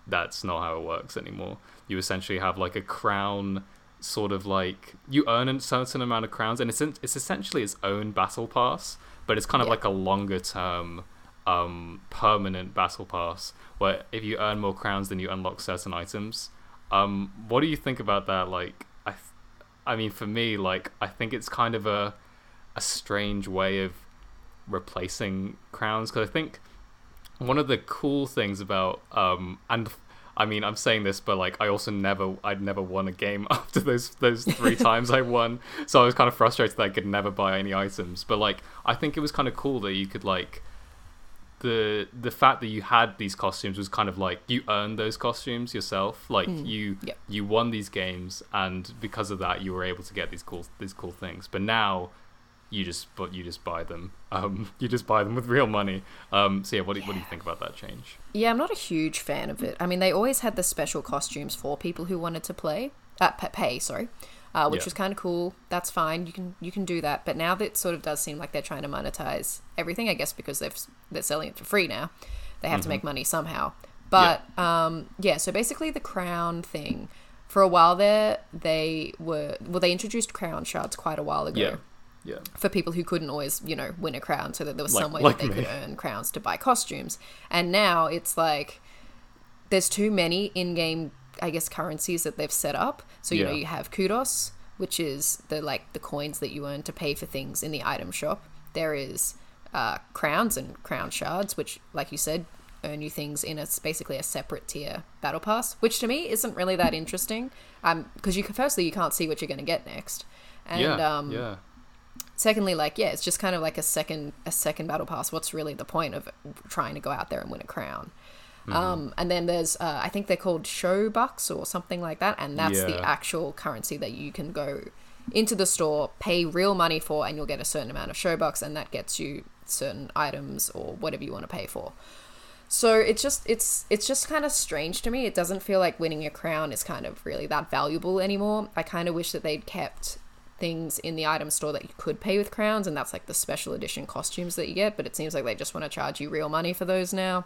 that's not how it works anymore. You essentially have like a crown, sort of like you earn a certain amount of crowns, and it's it's essentially its own battle pass, but it's kind of Yeah. like a longer term, um, permanent battle pass where if you earn more crowns, then you unlock certain items. Um, what do you think about that? Like, I, th- I mean, for me, like, I think it's kind of a, a strange way of replacing crowns because I think one of the cool things about um and I mean I'm saying this but like I also never I'd never won a game after those those three times I won. So I was kind of frustrated that I could never buy any items. But like I think it was kind of cool that you could like the the fact that you had these costumes was kind of like you earned those costumes yourself. Like hmm. you Yep. you won these games and because of that you were able to get these cool these cool things. But now you just but you just buy them um you just buy them with real money um so yeah what do, what do you think about that change Yeah, I'm not a huge fan of it. I mean, they always had the special costumes for people who wanted to play, uh, pa- pay, sorry, uh, which Yeah. was kind of cool. That's fine. You can you can do that. But now that sort of does seem like they're trying to monetize everything. I guess because they've they're selling it for free now, they have to make money somehow. But um, yeah, so basically the crown thing. For a while there, they were well. They introduced crown shards quite a while ago yeah yeah for people who couldn't always, you know, win a crown, so that there was Like- some way like that they me. could earn crowns to buy costumes. And now it's like there's too many in-game, I guess, currencies that they've set up. So you know, you have kudos, which is the like the coins that you earn to pay for things in the item shop. There is uh, crowns and crown shards, which, like you said, earn you things in a basically a separate tier battle pass, which to me isn't really that interesting. Um, because you firstly you can't see what you're going to get next, and yeah um, yeah secondly like yeah it's just kind of like a second a second battle pass what's really the point of trying to go out there and win a crown Mm-hmm. um, and then there's uh, i think they're called show bucks or something like that and that's the actual currency that you can go into the store pay real money for and you'll get a certain amount of show bucks and that gets you certain items or whatever you want to pay for So it's just it's it's just kind of strange to me. It doesn't feel like winning a crown is kind of really that valuable anymore. I kind of wish that they'd kept things in the item store that you could pay with crowns, and that's like the special edition costumes that you get. But it seems like they just want to charge you real money for those now.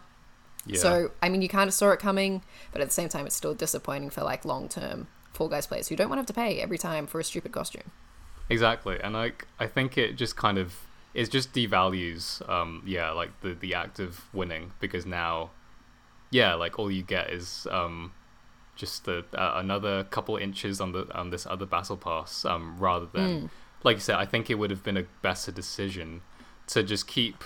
Yeah. So I mean, you kind of saw it coming, but at the same time, it's still disappointing for like long term Fall Guys players who don't want to have to pay every time for a stupid costume. Exactly, and like I think it just kind of it just devalues, um, yeah, like the the act of winning because now, yeah, like all you get is um, just the uh, another couple inches on the on this other battle pass, um, rather than like you said, I think it would have been a better decision to just keep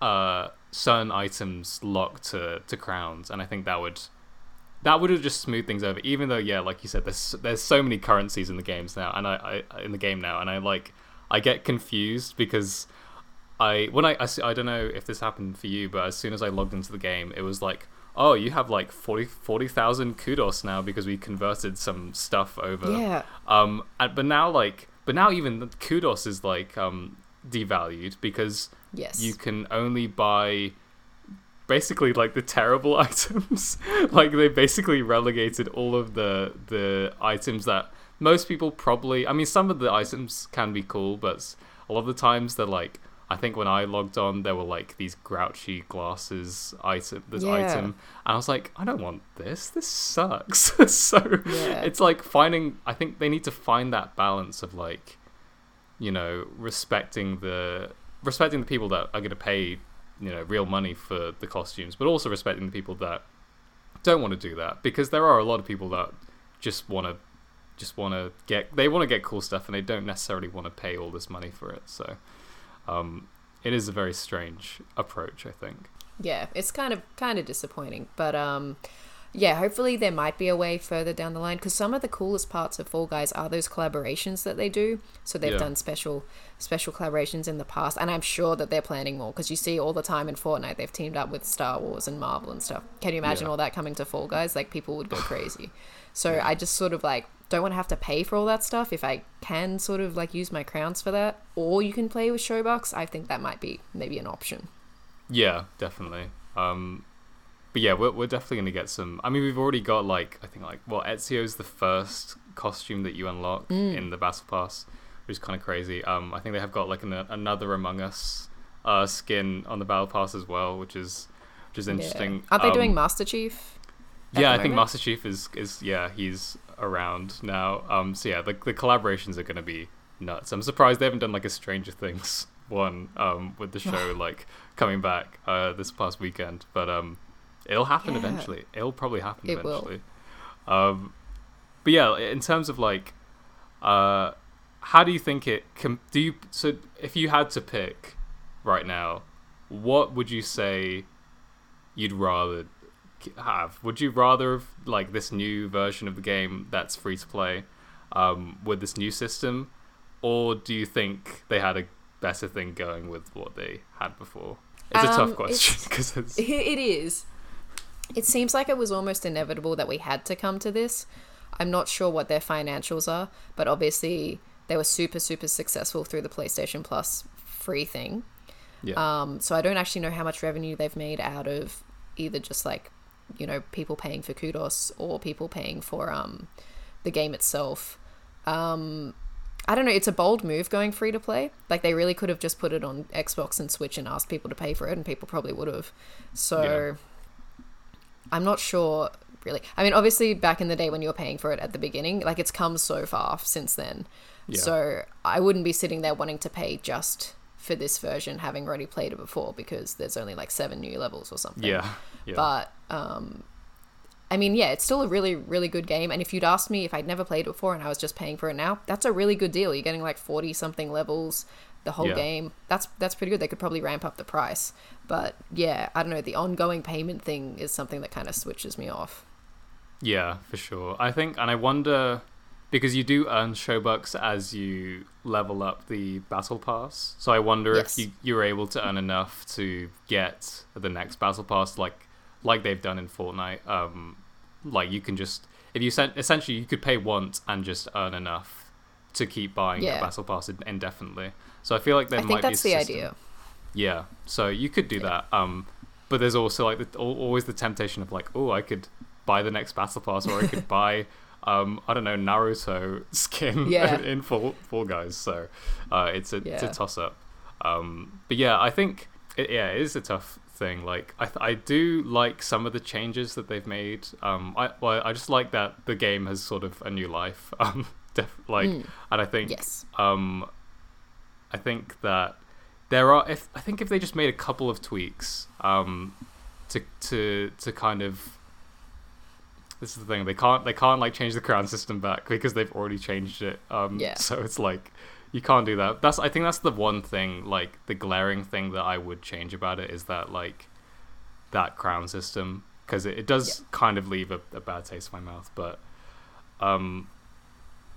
uh certain items locked to to crowns, and I think that would that would have just smoothed things over. Even though, yeah, like you said, there's there's so many currencies in the games now, and I, I in the game now, and I like I get confused because I when I, I i don't know if this happened for you, but as soon as I logged into the game, it was like, oh, you have like 40 40,000 kudos now because we converted some stuff over. Yeah. Um, and, but now like, but now even the kudos is like um devalued because Yes. you can only buy basically like the terrible items like they basically relegated all of the the items that most people probably i mean some of the items can be cool but a lot of the times they're like i think when i logged on there were like these grouchy glasses item this Yeah. item and i was like i don't want this this sucks so Yeah. it's like finding i think they need to find that balance of like you know respecting the respecting the people that are going to pay you know real money for the costumes but also respecting the people that don't want to do that because there are a lot of people that just want to just want to get they want to get cool stuff and they don't necessarily want to pay all this money for it so um it is a very strange approach i think yeah, it's kind of kind of disappointing, but um, yeah, hopefully there might be a way further down the line because some of the coolest parts of Fall Guys are those collaborations that they do. So they've Yeah. done special special collaborations in the past, and I'm sure that they're planning more because you see all the time in Fortnite they've teamed up with Star Wars and Marvel and stuff. Can you imagine Yeah. all that coming to Fall Guys? Like people would go crazy. So I just sort of like don't want to have to pay for all that stuff if I can sort of like use my crowns for that, or you can play with Show-Bucks. I think that might be maybe an option. Yeah, definitely. Um, but yeah, we're we're definitely gonna get some. I mean, we've already got like I think like well, Ezio's the first costume that you unlock in the Battle Pass, which is kind of crazy. Um, I think they have got like an, another Among Us uh skin on the Battle Pass as well, which is which is interesting. Yeah. Aren't they doing Um, Master Chief? Yeah, I think? Master Chief is is yeah he's around now. Um, so yeah, the the collaborations are gonna be nuts. I'm surprised they haven't done like a Stranger Things one um with the show like coming back uh this past weekend, but um it'll happen Yeah. eventually. It'll probably happen It will. eventually. Um, but yeah, in terms of like uh how do you think it com- do you so if you had to pick right now what would you say you'd rather have would you rather have like this new version of the game that's free to play um, with this new system or do you think they had a better thing going with what they had before it's a Um, tough question it's- because it's, It is. It seems like it was almost inevitable that we had to come to this. I'm not sure what their financials are, but obviously they were super, super successful through the PlayStation Plus free thing. yeah Um, so I don't actually know how much revenue they've made out of either just like, you know, people paying for kudos or people paying for um, the game itself. Um, I don't know. It's a bold move going free to play. Like they really could have just put it on Xbox and Switch and asked people to pay for it, and people probably would have. So I'm not sure really. I mean, obviously back in the day when you were paying for it at the beginning, like it's come so far since then. Yeah. So I wouldn't be sitting there wanting to pay just for this version, having already played it before, because there's only like seven new levels or something. yeah yeah But um, I mean, yeah, it's still a really, really good game. And if you'd asked me if I'd never played it before and I was just paying for it now, that's a really good deal. You're getting like forty something levels, the whole Yeah. game. That's that's pretty good. They could probably ramp up the price. But yeah, I don't know. The ongoing payment thing is something that kind of switches me off. Yeah, for sure. I think, and I wonder because you do earn show bucks as you level up the battle pass. So I wonder Yes. if you you're able to earn enough to get the next battle pass, like like they've done in Fortnite. Um, like you can just if you sent essentially you could pay once and just earn enough to keep buying Yeah. the battle pass indefinitely. So I feel like there I might think be a that's the idea. yeah, so you could do that. Um, but but there's also like the, always the temptation of like, oh, I could buy the next battle pass, or I could buy. Um, I don't know Naruto skin Yeah. in Fall, Fall Guys, so uh, it's a it's a toss up. Um, but yeah, I think it, yeah, it is a tough thing. Like I, th- I do like some of the changes that they've made. Um, I well, I just like that the game has sort of a new life. Um, def- like, Mm. and I think Yes. um, I think that there are. If I think if they just made a couple of tweaks, um, to to to kind of. This is the thing. They can't. They can't like change the crown system back because they've already changed it. Um, Yeah. So it's like you can't do that. That's. I think that's the one thing. Like the glaring thing that I would change about it is that like that crown system because it, it does kind of leave a, a bad taste in my mouth. But um,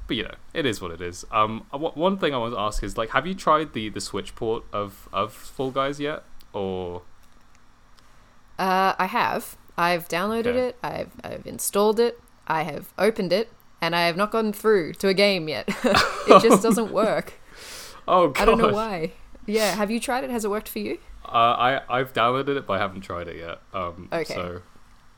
but you know, it is what it is. Um, uh, wha- one thing I want to ask is like, have you tried the the Switch port of of Fall Guys yet? Or Uh, I have. I've downloaded Okay. it. I've I've installed it. I have opened it, and I have not gone through to a game yet. it just doesn't work. oh god, I don't know why. Yeah, have you tried it? Has it worked for you? Uh, I I've downloaded it, but I haven't tried it yet. Um, Okay. So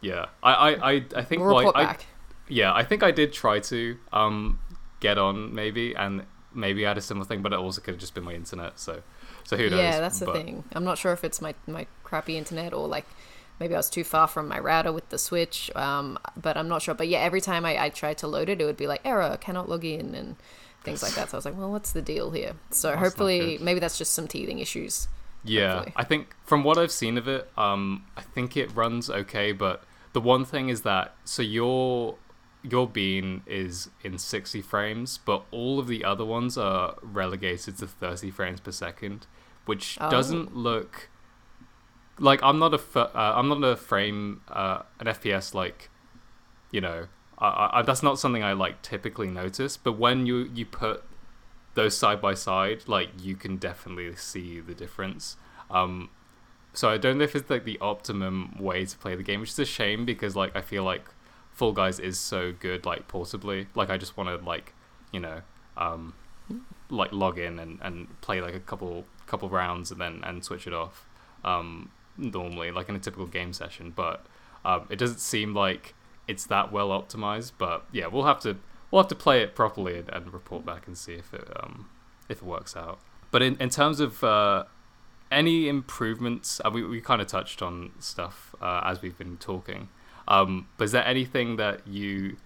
yeah, I I I, I think We'll like I, back. yeah, I think I did try to um get on maybe and maybe I had a similar thing, but it also could have just been my internet. So so who knows? Yeah, that's the But- thing. I'm not sure if it's my my crappy internet or like maybe I was too far from my router with the switch. Um, but I'm not sure. But yeah, every time I, I tried to load it, it would be like error, cannot log in, and things like that. So I was like, well, what's the deal here? So not hopefully, maybe that's just some teething issues. Yeah, hopefully. I think from what I've seen of it, um, I think it runs okay. But the one thing is that so your your bean is in 60 frames, but all of the other ones are relegated to 30 frames per second, which Oh. doesn't look like I'm not a f- uh, I'm not a frame uh, an FPS like you know I, I, that's not something I like typically notice. But when you you put those side by side, like you can definitely see the difference. Um, so I don't know if it's like the optimum way to play the game, which is a shame because like I feel like Fall Guys is so good like portably. Like I just want to like you know um, like log in and, and play like a couple couple rounds and then and switch it off um, normally like in a typical game session. But um, it doesn't seem like it's that well optimized. But yeah, we'll have to we'll have to play it properly and, and report back and see if it um, if it works out. But in, in terms of uh, any improvements, uh, we we kind of touched on stuff uh, as we've been talking. Um, but is there anything that you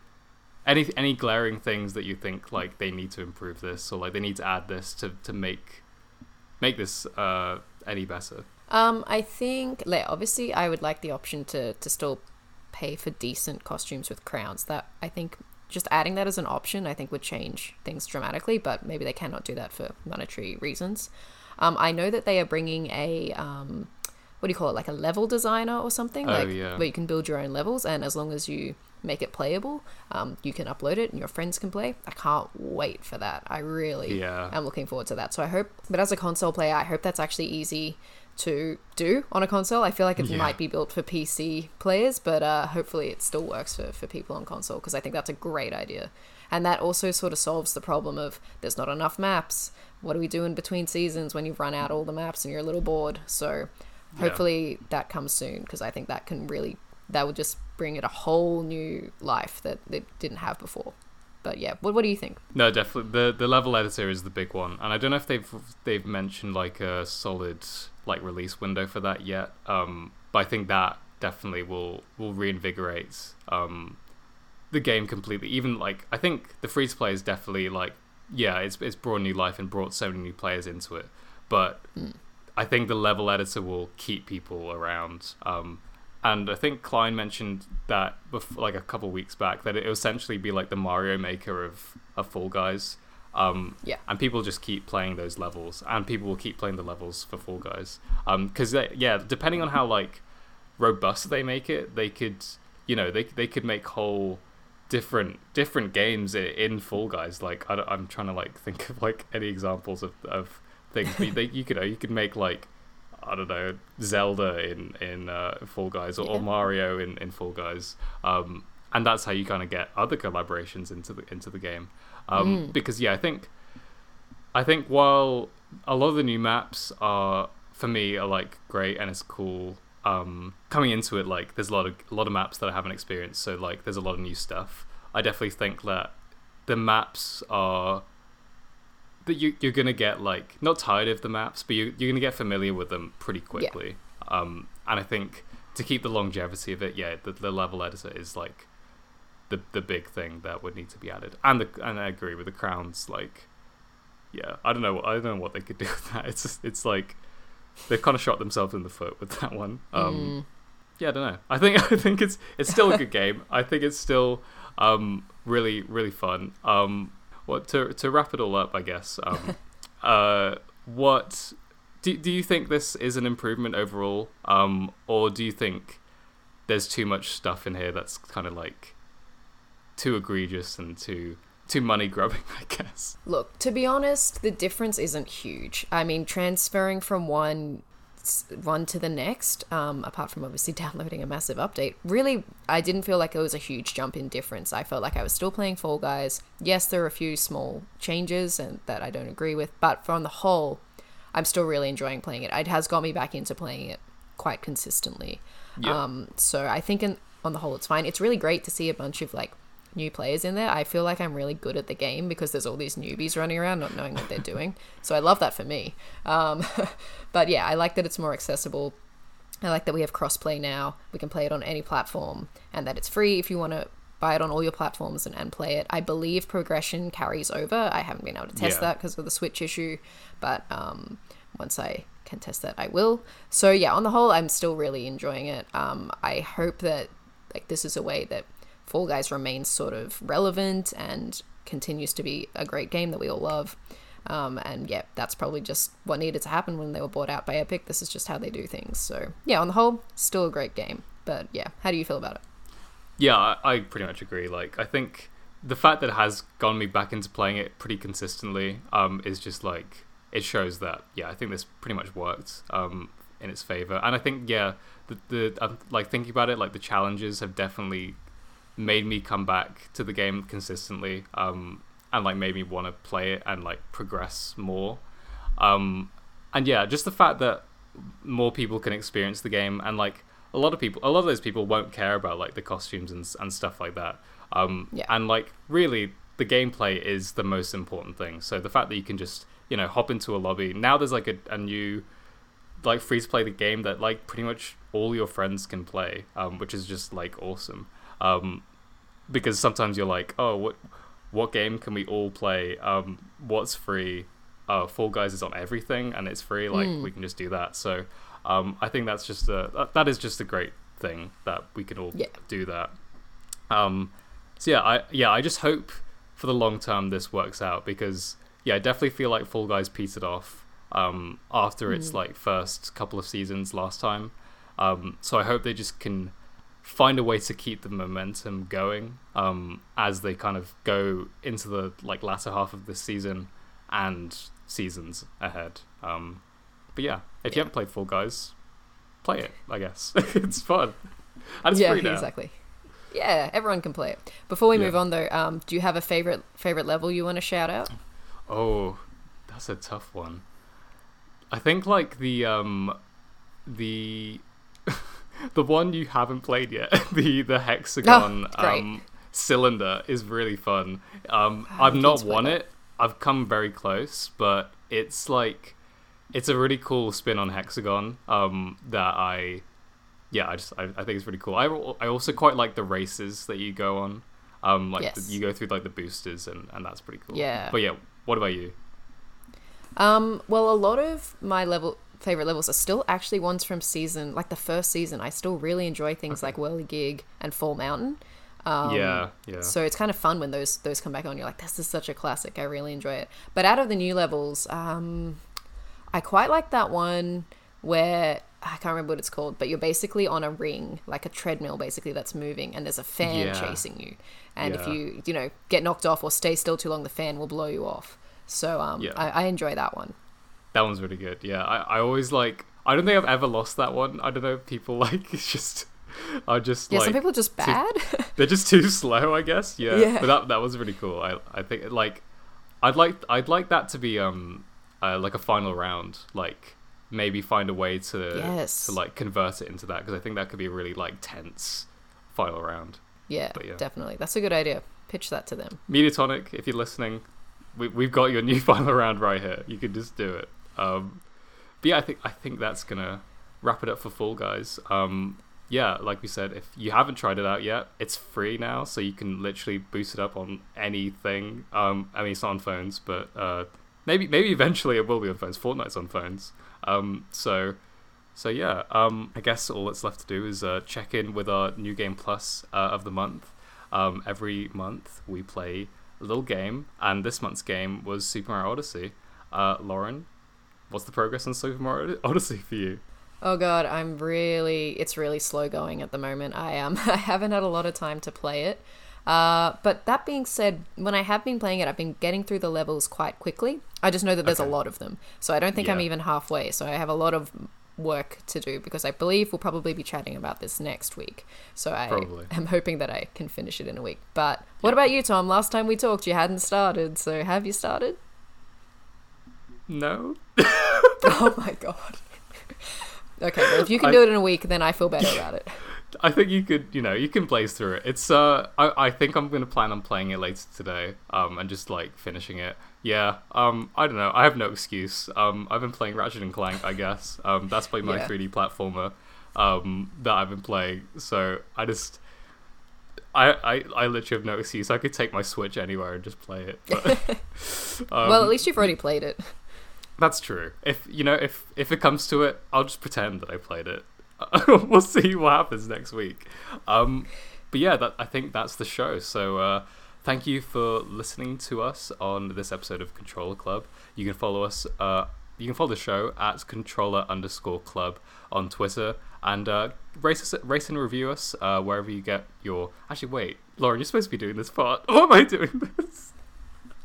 any any glaring things that you think like they need to improve this or like they need to add this to, to make make this uh, any better? Um, I think, like, obviously, I would like the option to to still pay for decent costumes with crowns. That I think just adding that as an option, I think would change things dramatically. But maybe they cannot do that for monetary reasons. Um, I know that they are bringing a um, what do you call it, like a level designer or something, Oh, like yeah. where you can build your own levels, and as long as you make it playable, um, you can upload it and your friends can play. I can't wait for that. I really Yeah. am looking forward to that. So I hope, but as a console player, I hope that's actually easy to do on a console. I feel like it Yeah. might be built for PC players, but uh, hopefully it still works for, for people on console because I think that's a great idea. And that also sort of solves the problem of there's not enough maps. What do we do in between seasons when you've run out all the maps and you're a little bored? So Yeah. hopefully that comes soon because I think that can really, that would just bring it a whole new life that it didn't have before. But yeah, what, what do you think? No, definitely the the level editor is the big one, and I don't know if they've they've mentioned like a solid like release window for that yet. Um, but I think that definitely will will reinvigorate um the game completely. Even like I think the free to play is definitely like yeah, it's it's brought new life and brought so many new players into it, but I think the level editor will keep people around. Um, and I think Klein mentioned that bef- like a couple weeks back that it will essentially be like the Mario Maker of, of Fall Guys. Um, Yeah. And people just keep playing those levels, and people will keep playing the levels for Fall Guys. Because yeah, depending on how like robust they make it, they could you know they they could make whole different different games in Fall Guys. Like I, am trying to like think of like any examples of, of things. But they, you could you could make like I don't know Zelda in in uh, Fall Guys or, or Mario in, in Fall Guys. Um, and that's how you kind of get other collaborations into the into the game. Um, Because yeah, I think I think while a lot of the new maps are for me are like great and it's cool, um, coming into it, like there's a lot of a lot of maps that I haven't experienced, so like there's a lot of new stuff. I definitely think that the maps are that you you're gonna get like not tired of the maps, but you you're gonna get familiar with them pretty quickly. Um, and I think to keep the longevity of it, yeah, the, the level editor is like the the big thing that would need to be added. And the and I agree with the crowns, like yeah, I don't know, I don't know what they could do with that. It's just, it's like they've kind of shot themselves in the foot with that one. Um, Yeah, I don't know. I think I think it's it's still a good game. I think it's still um, really really fun. Um, what to to wrap it all up, I guess. Um, uh, what do do you think this is an improvement overall, um, or do you think there's too much stuff in here that's kind of like too egregious and too too money grubbing, I guess. Look, to be honest, the difference isn't huge. I mean, transferring from one one to the next, um, apart from obviously downloading a massive update, really, I didn't feel like it was a huge jump in difference. I felt like I was still playing Fall Guys. Yes, there are a few small changes and that I don't agree with, but on the whole, I'm still really enjoying playing it. It has got me back into playing it quite consistently. Yeah. Um, so I think in, on the whole, it's fine. It's really great to see a bunch of like new players in there. I feel like I'm really good at the game because there's all these newbies running around not knowing what they're doing. So I love that for me. Um, but yeah, I like that it's more accessible. I like that we have crossplay now. We can play it on any platform and that it's free if you want to buy it on all your platforms and, and play it. I believe progression carries over. I haven't been able to test Yeah. that because of the Switch issue, but um, once I can test that, I will. So yeah, on the whole, I'm still really enjoying it. Um, I hope that like this is a way that Fall Guys remains sort of relevant and continues to be a great game that we all love. Um, and yeah, that's probably just what needed to happen when they were bought out by Epic. This is just how they do things. So yeah, on the whole, still a great game. But yeah, how do you feel about it? Yeah, I, pretty much agree. Like, I think the fact that it has gotten me back into playing it pretty consistently um, is just like it shows that yeah, I think this pretty much worked um, in its favor. And I think yeah, the the um, like thinking about it, like the challenges have definitely made me come back to the game consistently um, and like made me want to play it and like progress more. Um, and yeah, just the fact that more people can experience the game and like a lot of people a lot of those people won't care about like the costumes and, and stuff like that um Yeah. and like really the gameplay is the most important thing so the fact that you can just you know hop into a lobby now there's like a, a new like free to play the game that like pretty much all your friends can play um which is just like awesome um because sometimes you're like oh what what game can we all play? Um what's free? Uh fall guys is on everything and it's free like we can just do that. So um i think that's just a that, that is just a great thing that we can all Yeah. do that. Um so yeah i yeah i just hope for the long term this works out because yeah i definitely feel like fall guys petered off um after its like first couple of seasons last time. Um so i hope they just can find a way to keep the momentum going um, as they kind of go into the like latter half of this season and seasons ahead. Um, but yeah, if you haven't played Fall Guys, play it. I guess it's fun and it's yeah, exactly. Yeah, everyone can play it. Before we Yeah. move on, though, um, do you have a favorite favorite level you want to shout out? Oh, that's a tough one. I think like the um the the one you haven't played yet, the the hexagon Oh, um cylinder is really fun. Um Ah, I've not won it. I've come very close, but it's like it's a really cool spin on hexagon um that I yeah, I just I, I think it's really cool. I I also quite like the races that you go on. Um like Yes. the, you go through like the boosters and and that's pretty cool. Yeah. But yeah, what about you? Um, well, a lot of my level favorite levels are still actually ones from season, like the first season. I still really enjoy things like Whirligig and Fall Mountain. Um, yeah, yeah. So it's kind of fun when those those come back on. You're like, this is such a classic. I really enjoy it. But out of the new levels, um, I quite like that one where I can't remember what it's called, but you're basically on a ring, like a treadmill, basically that's moving, and there's a fan Yeah. chasing you. And if you you know get knocked off or stay still too long, the fan will blow you off. So um, Yeah. I, I enjoy that one. That one's really good. Yeah, I, I always like. I don't think I've ever lost that one. I don't know. if People like it's just are just Yeah, like some people are just bad. they're just too slow. I guess. Yeah. Yeah. But that that was really cool. I I think like I'd like I'd like that to be um uh, like a final round like maybe find a way to Yes. to like convert it into that because I think that could be a really like tense final round. Yeah, But yeah. definitely. That's a good idea. Pitch that to them. Mediatonic, if you're listening, we, we've got your new final round right here. You can just do it. Um, but yeah, I think I think that's gonna wrap it up for Fall Guys. Um, yeah, like we said, if you haven't tried it out yet, it's free now, so you can literally boost it up on anything. Um, I mean, it's not on phones, but uh, maybe maybe eventually it will be on phones. Fortnite's on phones. Um, so so yeah, um, I guess all that's left to do is uh, check in with our new game plus uh, of the month. Um, every month we play a little game, and this month's game was Super Mario Odyssey. Uh, Lauren, what's the progress on Super Mario Odyssey for you? Oh god, I'm really it's really slow going at the moment. I um I haven't had a lot of time to play it. Uh, but that being said, when I have been playing it, I've been getting through the levels quite quickly. I just know that there's Okay. a lot of them, so I don't think I'm even halfway. So I have a lot of work to do because I believe we'll probably be chatting about this next week. So I Probably. am hoping that I can finish it in a week. But what about you, Tom? Last time we talked, you hadn't started. So have you started? No, oh my god. Okay, well if you can I- do it in a week, then I feel better about it. I think you could, you know, you can blaze through it. It's uh, I, I think I'm gonna plan on playing it later today, um, and just like finishing it. Yeah, um, I don't know. I have no excuse. Um, I've been playing Ratchet and Clank, I guess. Um, that's been my Yeah. 3D platformer, um, that I've been playing. So I just, I, I, I literally have no excuse. I could take my Switch anywhere and just play it. But, um, well, at least you've already played it. That's true. If you know, if if it comes to it, I'll just pretend that I played it. we'll see what happens next week. Um, but yeah, that I think that's the show. So uh, thank you for listening to us on this episode of Controller Club. You can follow us. Uh, you can follow the show at controller underscore club on Twitter and uh, rate us, rate and review us uh, wherever you get your. Actually, wait, Lauren, you're supposed to be doing this part. What am I doing this?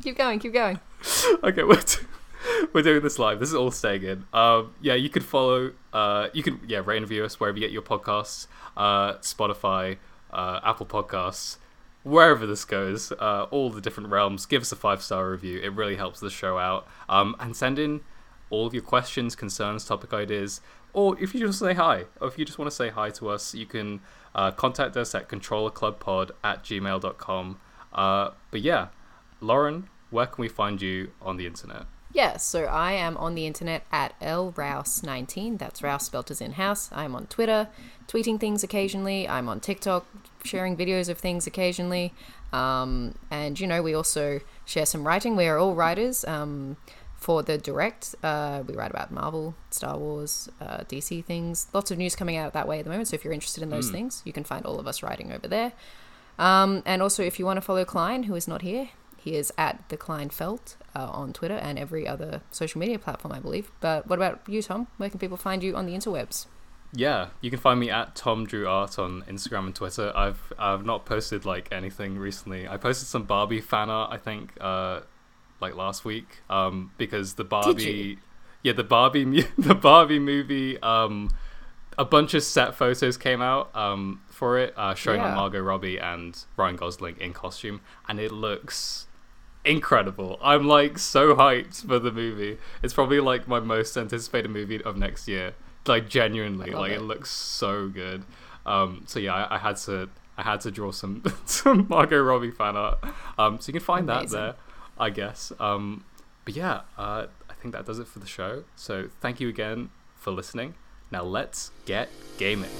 Keep going, keep going. okay, do- we're doing this live. This is all staying in. Um, yeah, you can follow. Uh, you can yeah rate and review us wherever you get your podcasts. Uh, Spotify, uh, Apple Podcasts, wherever this goes. Uh, all the different realms. Give us a five star review. It really helps the show out. Um, and send in all of your questions, concerns, topic ideas, or if you just say hi, or if you just want to say hi to us, you can uh, contact us at controllerclubpod at gmail.com. Uh, but yeah, Lauren, where can we find you on the internet? Yeah, so I am on the internet at lrouse19. That's Rouse spelt as in house. I'm on Twitter, tweeting things occasionally. I'm on TikTok, sharing videos of things occasionally. Um, and, you know, we also share some writing. We are all writers. Um, for the direct, uh, we write about Marvel, Star Wars, uh, DC things. Lots of news coming out that way at the moment. So if you're interested in those things, you can find all of us writing over there. Um, and also, if you want to follow Klein, who is not here, he is at the Klein Felt uh, on Twitter and every other social media platform, I believe. But what about you, Tom? Where can people find you on the interwebs? Yeah, you can find me at Tom Drew Art on Instagram and Twitter. I've I've not posted like anything recently. I posted some Barbie fan art, I think, uh, like last week, um, because the Barbie, yeah, the Barbie, the Barbie movie, um, a bunch of set photos came out um, for it, uh, showing Yeah. Margot Robbie and Ryan Gosling in costume, and it looks incredible. I'm like so hyped for the movie. It's probably like my most anticipated movie of next year. Like genuinely, like it. it. looks so good. Um, so yeah, I, I had to I had to draw some some Margot Robbie fan art. Um, so you can find Amazing. that there, I guess. Um, but yeah, uh, I think that does it for the show. So thank you again for listening. Now let's get gaming.